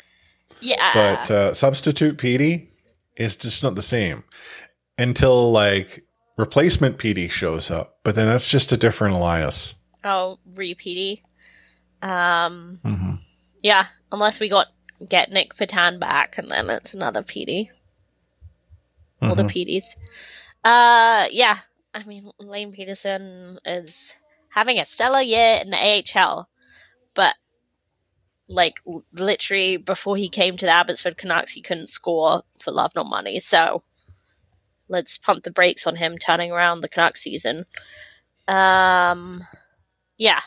Speaker 5: yeah,
Speaker 4: but uh, substitute Petey is just not the same until like replacement Petey shows up. But then that's just a different Elias.
Speaker 5: oh, repeaty, um,
Speaker 4: Mhm.
Speaker 5: yeah, unless we got get Nic Petan back, and then it's another Petey, all the
Speaker 4: Mhm.
Speaker 5: Peteys. Uh, yeah, I mean Lane Pederson is having a stellar year in the AHL, but like literally before he came to the Abbotsford Canucks, he couldn't score for love nor money. So let's pump the brakes on him turning around the Canucks season. Um, yeah,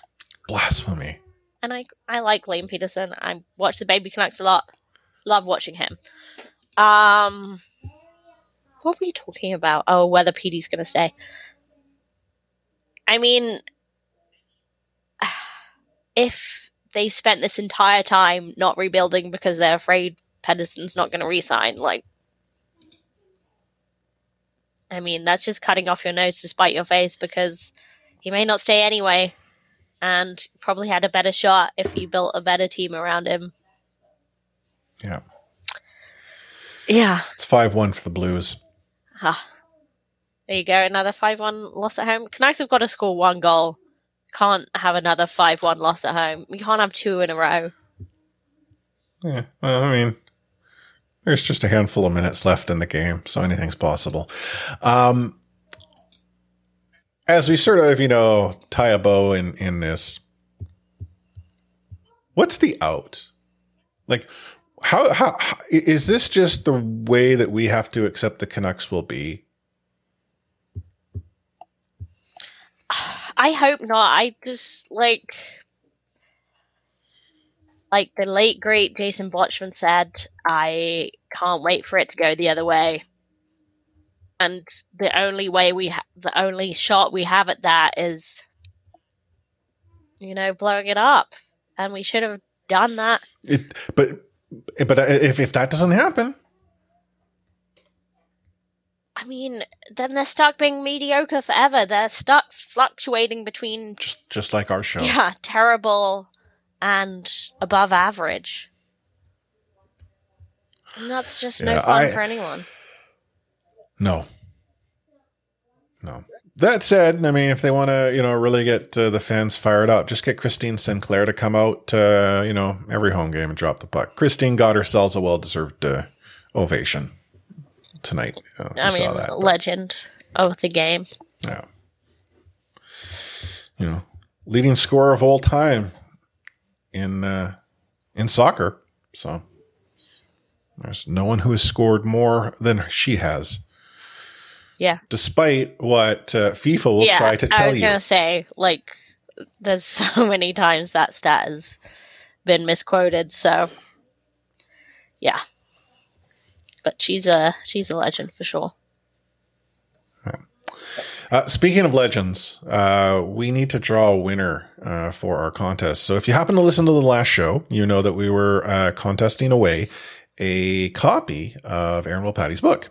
Speaker 4: Blasphemy.
Speaker 5: and I I like Liam Peterson. I watch the Baby Canucks a lot. Love watching him. Um, what were we talking about? Oh, whether Petey's going to stay. I mean, if they spent this entire time not rebuilding because they're afraid Pettersson's not going to resign, like, I mean, that's just cutting off your nose to spite your face because he may not stay anyway, and probably had a better shot if you built a better team around him.
Speaker 4: Yeah.
Speaker 5: Yeah.
Speaker 4: It's 5 1 for the Blues.
Speaker 5: Ah. There you go, another 5 1 loss at home. Canucks have got to score one goal. Can't have another 5 1 loss at home. You can't have two in a row.
Speaker 4: Yeah. Well, I mean, there's just a handful of minutes left in the game, so anything's possible. Um, as we sort of, you know, tie a bow in, in this, what's the out? Like, how, how, how is this just the way that we have to accept the Canucks will be?
Speaker 5: I hope not. I just like like the late great Jason Botchford said, I can't wait for it to go the other way. And the only way we ha- the only shot we have at that is you know blowing it up. And we should have done that.
Speaker 4: It, but, but uh, if, if that doesn't happen,
Speaker 5: I mean, then they're stuck being mediocre forever. They're stuck fluctuating between
Speaker 4: just, just like our show.
Speaker 5: yeah, terrible and above average. And that's just no fun
Speaker 4: I-
Speaker 5: for anyone.
Speaker 4: No. No. That said, I mean, if they want to, you know, really get uh, the fans fired up, just get Christine Sinclair to come out, uh, you know, every home game and drop the puck. Christine got herself a well-deserved uh, ovation tonight. You know,
Speaker 5: I mean,
Speaker 4: saw that.
Speaker 5: legend of the game.
Speaker 4: Yeah. You know, leading scorer of all time in uh, in soccer. So there's no one who has scored more than she has,
Speaker 5: Yeah.
Speaker 4: despite what uh, FIFA will
Speaker 5: yeah,
Speaker 4: try to tell you.
Speaker 5: I was
Speaker 4: you.
Speaker 5: gonna say, like, there's so many times that stat has been misquoted. So, yeah. But she's a she's a legend for sure.
Speaker 4: Uh, speaking of legends, uh, we need to draw a winner uh, for our contest. So if you happen to listen to the last show, you know that we were uh, contesting away a copy of Aaron Will Patty's book.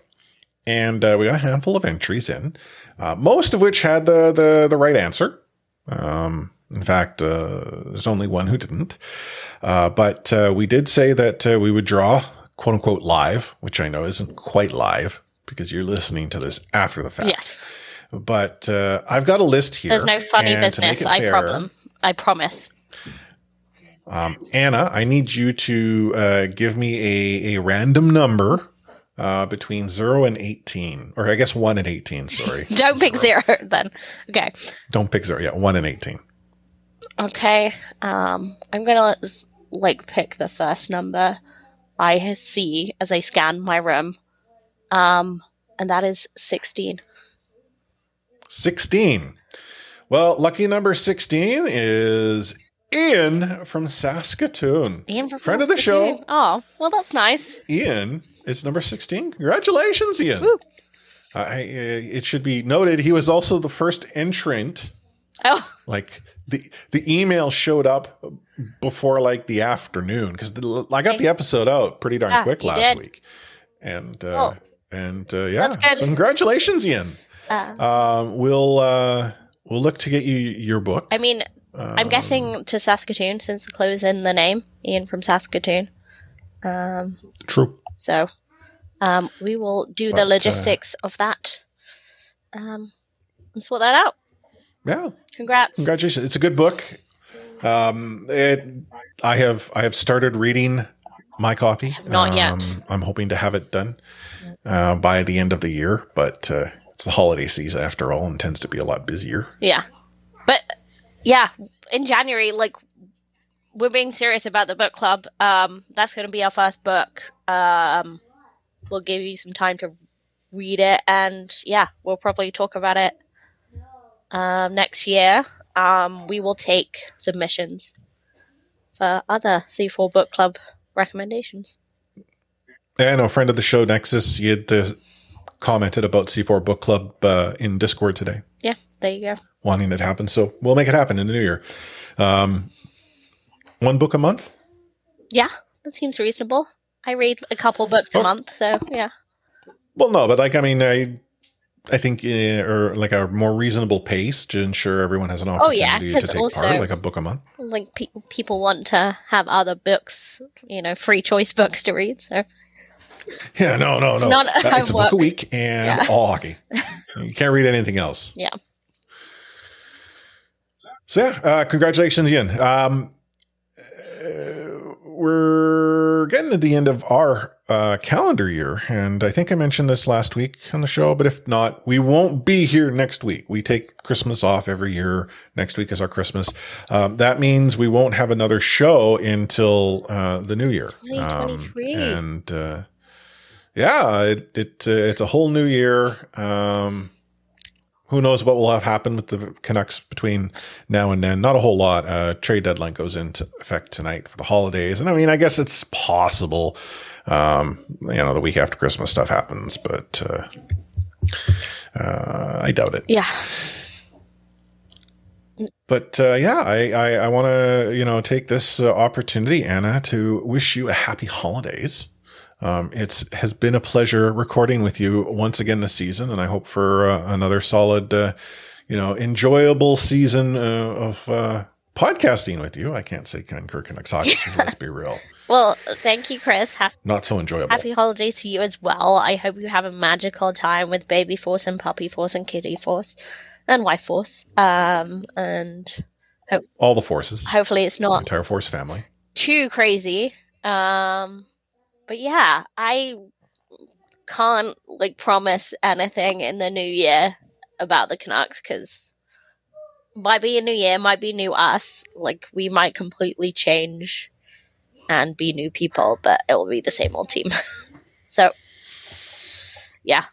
Speaker 4: and uh, we got a handful of entries in, uh, most of which had the the, the right answer. Um, in fact, there's only one who didn't. But we did say that we would draw quote unquote live, which I know isn't quite live because you're listening to this after the fact.
Speaker 5: Yes.
Speaker 4: But uh, I've got a list here.
Speaker 5: There's no funny business. I
Speaker 4: fair,
Speaker 5: problem. I promise.
Speaker 4: Um, Anna, I need you to uh, give me a, a random number uh, between 0 and 18. Or I guess 1 and 18, sorry.
Speaker 5: Don't pick zero then. Okay.
Speaker 4: Don't pick 0. Yeah, 1 and 18.
Speaker 5: Okay. Um, I'm gonna like pick the first number I see as I scan my room. Um, and that is sixteen.
Speaker 4: 16. Well, lucky number 16 is Ian from Saskatoon.
Speaker 5: Ian from
Speaker 4: Friend of the show.
Speaker 5: Oh, well, that's nice.
Speaker 4: Ian is number 16. Congratulations, Ian.
Speaker 5: Woo.
Speaker 4: Uh, I, uh, it should be noted he was also the first entrant.
Speaker 5: Oh,
Speaker 4: Like the the email showed up before like the afternoon because I got the episode out pretty darn
Speaker 5: Yeah,
Speaker 4: quick last
Speaker 5: did.
Speaker 4: week, and uh, and uh, yeah, so congratulations, Ian.
Speaker 5: Uh,
Speaker 4: Um, we'll uh, we'll look to get you your book.
Speaker 5: I mean, I'm guessing to Saskatoon since the close in the name, Ian from Saskatoon. Um,
Speaker 4: True.
Speaker 5: so um, we will do
Speaker 4: But,
Speaker 5: the
Speaker 4: uh,
Speaker 5: logistics of that. Um, and sort that out.
Speaker 4: Yeah.
Speaker 5: Congrats.
Speaker 4: Congratulations! It's a good book. Um, it, I have I have started reading my copy.
Speaker 5: not yet.
Speaker 4: Um, I'm hoping to have it done uh, by the end of the year, but uh, it's the holiday season after all, and tends to be a lot busier.
Speaker 5: Yeah. But yeah, in January, like we're being serious about the book club. Um, that's going to be our first book. Um, we'll give you some time to read it, and yeah, we'll probably talk about it um, next year. Um, we will take submissions for other C4 book club recommendations.
Speaker 4: And a friend of the show, Nexus, you had uh, commented about C4 Book Club uh, in Discord today,
Speaker 5: Yeah, there you go.
Speaker 4: wanting it to happen. So we'll make it happen in the new year. Um, one book a month.
Speaker 5: Yeah, that seems reasonable. I read a couple books a month, so yeah.
Speaker 4: Well, no, but like I mean, I I think uh, or like a more reasonable pace to ensure everyone has an
Speaker 5: Oh, yeah,
Speaker 4: opportunity to take
Speaker 5: also-
Speaker 4: part, like a book a month.
Speaker 5: like pe- people want to have other books, you know, free choice books to read. So
Speaker 4: Yeah, no, no, no.
Speaker 5: Not
Speaker 4: Uh, it's a book a week and
Speaker 5: Yeah.
Speaker 4: all hockey. You can't read anything else.
Speaker 5: yeah,
Speaker 4: So yeah, uh, congratulations, again. Um, uh, we're getting to the end of our uh, calendar year, and I think I mentioned this last week on the show. But if not, we won't be here next week. We take Christmas off every year. Next week is our Christmas. Um, that means we won't have another show until uh, the new year. Um,
Speaker 5: 2023.
Speaker 4: and uh, yeah, it, it uh, it's a whole new year. Um, who knows what will have happened with the Canucks between now and then? Not a whole lot. Uh, trade deadline goes into effect tonight for the holidays, and I mean, I guess it's possible. Um, you know, the week after Christmas stuff happens, but uh, uh, I doubt it.
Speaker 5: yeah.
Speaker 4: But uh, yeah, I I, I want to you know take this uh, opportunity, Anna, to wish you a happy holidays. Um, it's has been a pleasure recording with you once again this season, and I hope for uh, another solid, uh, you know, enjoyable season uh, of uh, podcasting with you. I can't say Vancouver Canucks hockey because let's be real,
Speaker 5: Well, thank you, Chris.
Speaker 4: Not so enjoyable.
Speaker 5: happy holidays to you as well. I hope you have a magical time with Baby Force and Puppy Force and Kitty Force and Wife Force. Um, and ho-
Speaker 4: All the forces,
Speaker 5: hopefully it's
Speaker 4: the
Speaker 5: not
Speaker 4: entire force family.
Speaker 5: too crazy. Um, but yeah, I can't like promise anything in the new year about the Canucks because might be a new year, might be new us. Like we might completely change and be new people, but it will be the same old team. so yeah,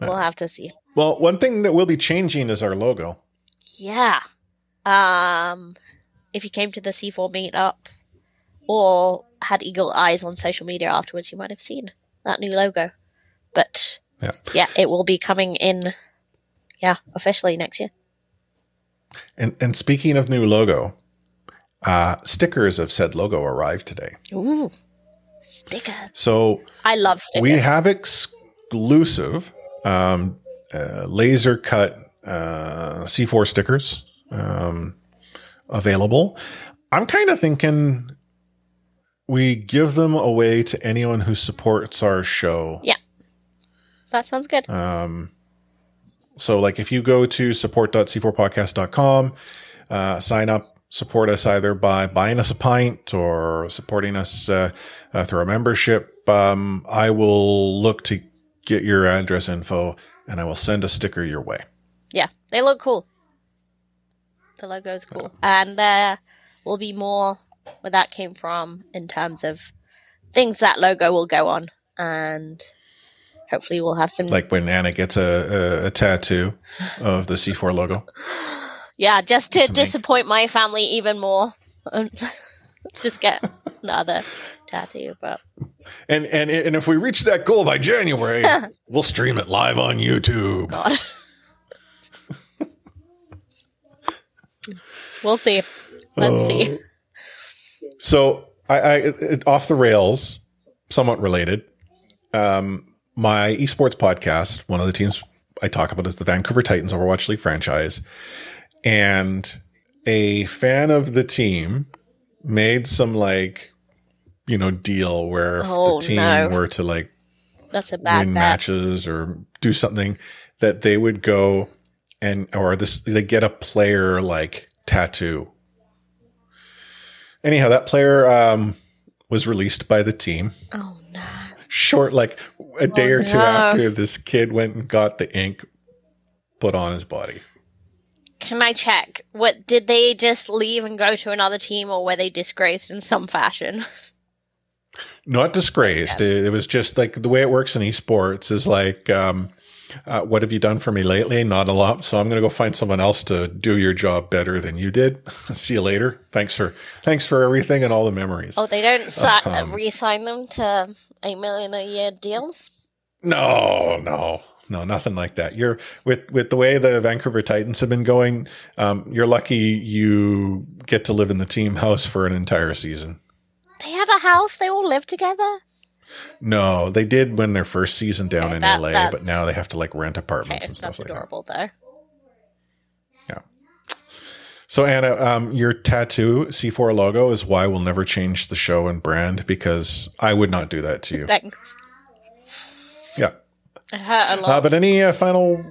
Speaker 5: we'll have to see.
Speaker 4: Well, one thing that will be changing is our logo.
Speaker 5: Yeah. Um, if you came to the C4 meetup or had eagle eyes on social media afterwards, you might have seen that new logo. But
Speaker 4: Yeah.
Speaker 5: yeah, it will be coming in, yeah, officially next year.
Speaker 4: And and speaking of new logo, uh, stickers of said logo arrived today.
Speaker 5: Ooh, sticker.
Speaker 4: So
Speaker 5: I love stickers.
Speaker 4: we have exclusive um, uh, laser cut uh, C4 stickers um, available. I'm kind of thinking we give them away to anyone who supports our show.
Speaker 5: Yeah. That sounds good.
Speaker 4: Um, so, like, if you go to support.c4podcast.com, uh, sign up, support us either by buying us a pint or supporting us uh, uh, through a membership. Um, I will look to get your address info and I will send a sticker your way.
Speaker 5: Yeah, they look cool. The logo is cool. And there will be more where that came from in terms of things that logo will go on. And hopefully we'll have some.
Speaker 4: Like when Anna gets a, a, a tattoo of the C4 logo.
Speaker 5: Yeah, just to disappoint my family even more. just get another tattoo, but
Speaker 4: And and and if we reach that goal by January, we'll stream it live on YouTube.
Speaker 5: God. we'll see. Let's see.
Speaker 4: Oh. So I, I it, off the rails, somewhat related. Um, my esports podcast, one of the teams I talk about is the Vancouver Titans Overwatch League franchise, and a fan of the team made some like you know deal where if
Speaker 5: Oh,
Speaker 4: the team
Speaker 5: no.
Speaker 4: were to like
Speaker 5: That's a bad
Speaker 4: win
Speaker 5: bet.
Speaker 4: matches or do something that they would go and or this they get a player like tattoo. Anyhow, that player um, was released by the team.
Speaker 5: Oh no!
Speaker 4: Short, like a day
Speaker 5: Oh,
Speaker 4: or two
Speaker 5: no.
Speaker 4: after this kid went and got the ink put on his body.
Speaker 5: Can I check? What did they just leave and go to another team, or were they disgraced in some fashion?
Speaker 4: Not disgraced. It, it was just like the way it works in esports is like, um, uh, what have you done for me lately? Not a lot. So I'm going to go find someone else to do your job better than you did. See you later. Thanks for thanks for everything and all the memories.
Speaker 5: Oh, they don't si-
Speaker 4: Um,
Speaker 5: re-sign them to eight million a year deals.
Speaker 4: No, no, no, nothing like that. You're with with the way the Vancouver Titans have been going. Um, you're lucky you get to live in the team house for an entire season.
Speaker 5: They have a house. They all live together.
Speaker 4: No, they did win their first season down
Speaker 5: Okay,
Speaker 4: in
Speaker 5: that-
Speaker 4: LA, but now they have to like rent apartments
Speaker 5: Okay,
Speaker 4: and stuff like that.
Speaker 5: adorable though.
Speaker 4: So Anna, um, your tattoo C4 logo is why we'll never change the show and brand because I would not do that to you.
Speaker 5: Thanks.
Speaker 4: Yeah.
Speaker 5: A lot.
Speaker 4: Uh, but any uh, final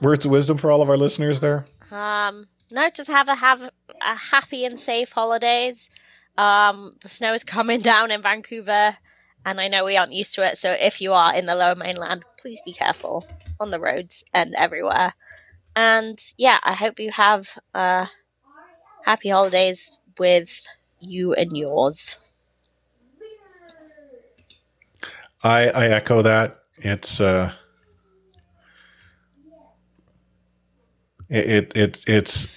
Speaker 4: words of wisdom for all of our listeners there?
Speaker 5: Um, no, just have a have a happy and safe holidays. Um, the snow is coming down in Vancouver, and I know we aren't used to it. So if you are in the Lower Mainland, please be careful on the roads and everywhere. And yeah, I hope you have uh, happy holidays with you and yours.
Speaker 4: I, I echo that. It's uh, it, it it it's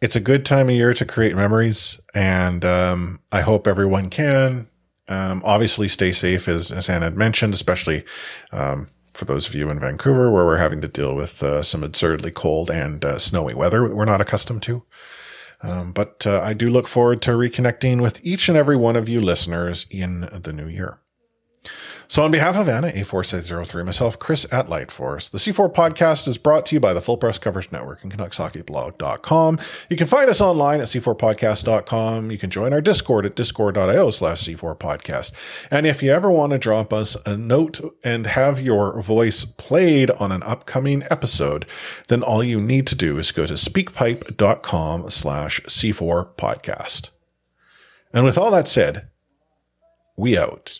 Speaker 4: it's a good time of year to create memories, and um, I hope everyone can. Um, obviously, stay safe, as as Anna had mentioned, especially um, for those of you in Vancouver, where we're having to deal with uh, some absurdly cold and uh, snowy weather that we're not accustomed to. Um, but uh, I do look forward to reconnecting with each and every one of you listeners in the new year. So, on behalf of Anna, A4603, myself, Chris at Lightforce, the C4 podcast is brought to you by the Full Press Coverage Network and CanucksHockeyBlog.com. You can find us online at C4podcast.com. You can join our Discord at discord.io slash C4 podcast. And if you ever want to drop us a note and have your voice played on an upcoming episode, then all you need to do is go to speakpipe.com slash C4 podcast. And with all that said, we out.